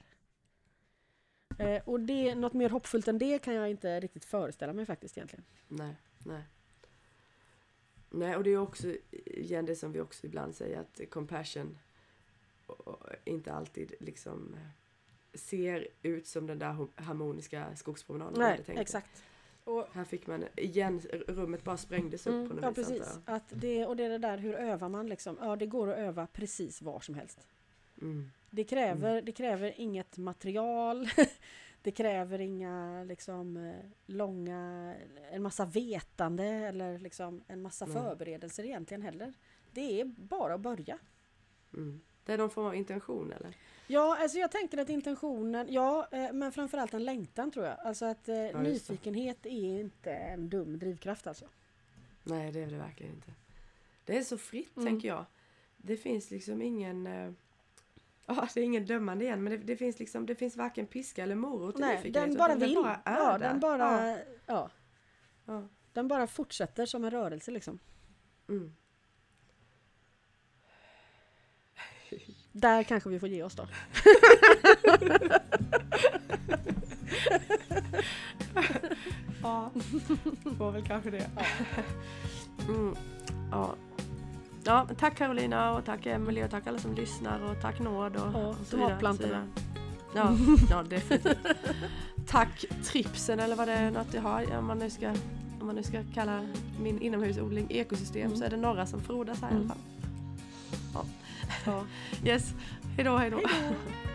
Eh, och det, något mer hoppfullt än det kan jag inte riktigt föreställa mig faktiskt egentligen. Nej, nej. Nej, och det är också igen det som vi också ibland säger att compassion inte alltid liksom eh, ser ut som den där harmoniska skogspromenaden Nej, exakt. Och, Här fick man igen, rummet bara sprängdes upp på mm, något ja vis. precis. Att det, och det är det där, hur övar man liksom? Ja, det går att öva precis var som helst. Mm. Det kräver, det kräver inget material. *laughs* Det kräver inga liksom, eh, långa, en massa vetande eller liksom en massa förberedelser egentligen heller. Det är bara att börja. Det är någon form av intention eller? Ja, alltså jag tänker att intentionen, ja, eh, men framförallt en längtan tror jag. Alltså att eh, det. nyfikenhet är inte en dum drivkraft alltså. Nej, det är det verkligen inte. Det är så fritt, Mm. tänker jag. Det finns liksom ingen... eh, Ja, det är ingen dömande igen, men det, det finns liksom, det finns varken piska eller morot Nej, nyfikenhet, den bara vill. Den bara är ja, där. den bara, Ja, ja. ja. den bara fortsätter som en rörelse liksom. Mm. Där kanske vi får ge oss då. *laughs* Ja, får väl kanske det. Mm. Ja. Ja, tack Carolina och tack Emelie och tack alla som lyssnar och tack Nåd och, Ja, och så vidare. Ja, ja definitivt. *laughs* tack Tripsen eller vad det är något jag har, om man nu ska, om man nu ska kalla min inomhusodling ekosystem Mm. så är det några som frodas här i Mm. alla fall. Ja. *laughs* Yes, hejdå hejdå. Hej då!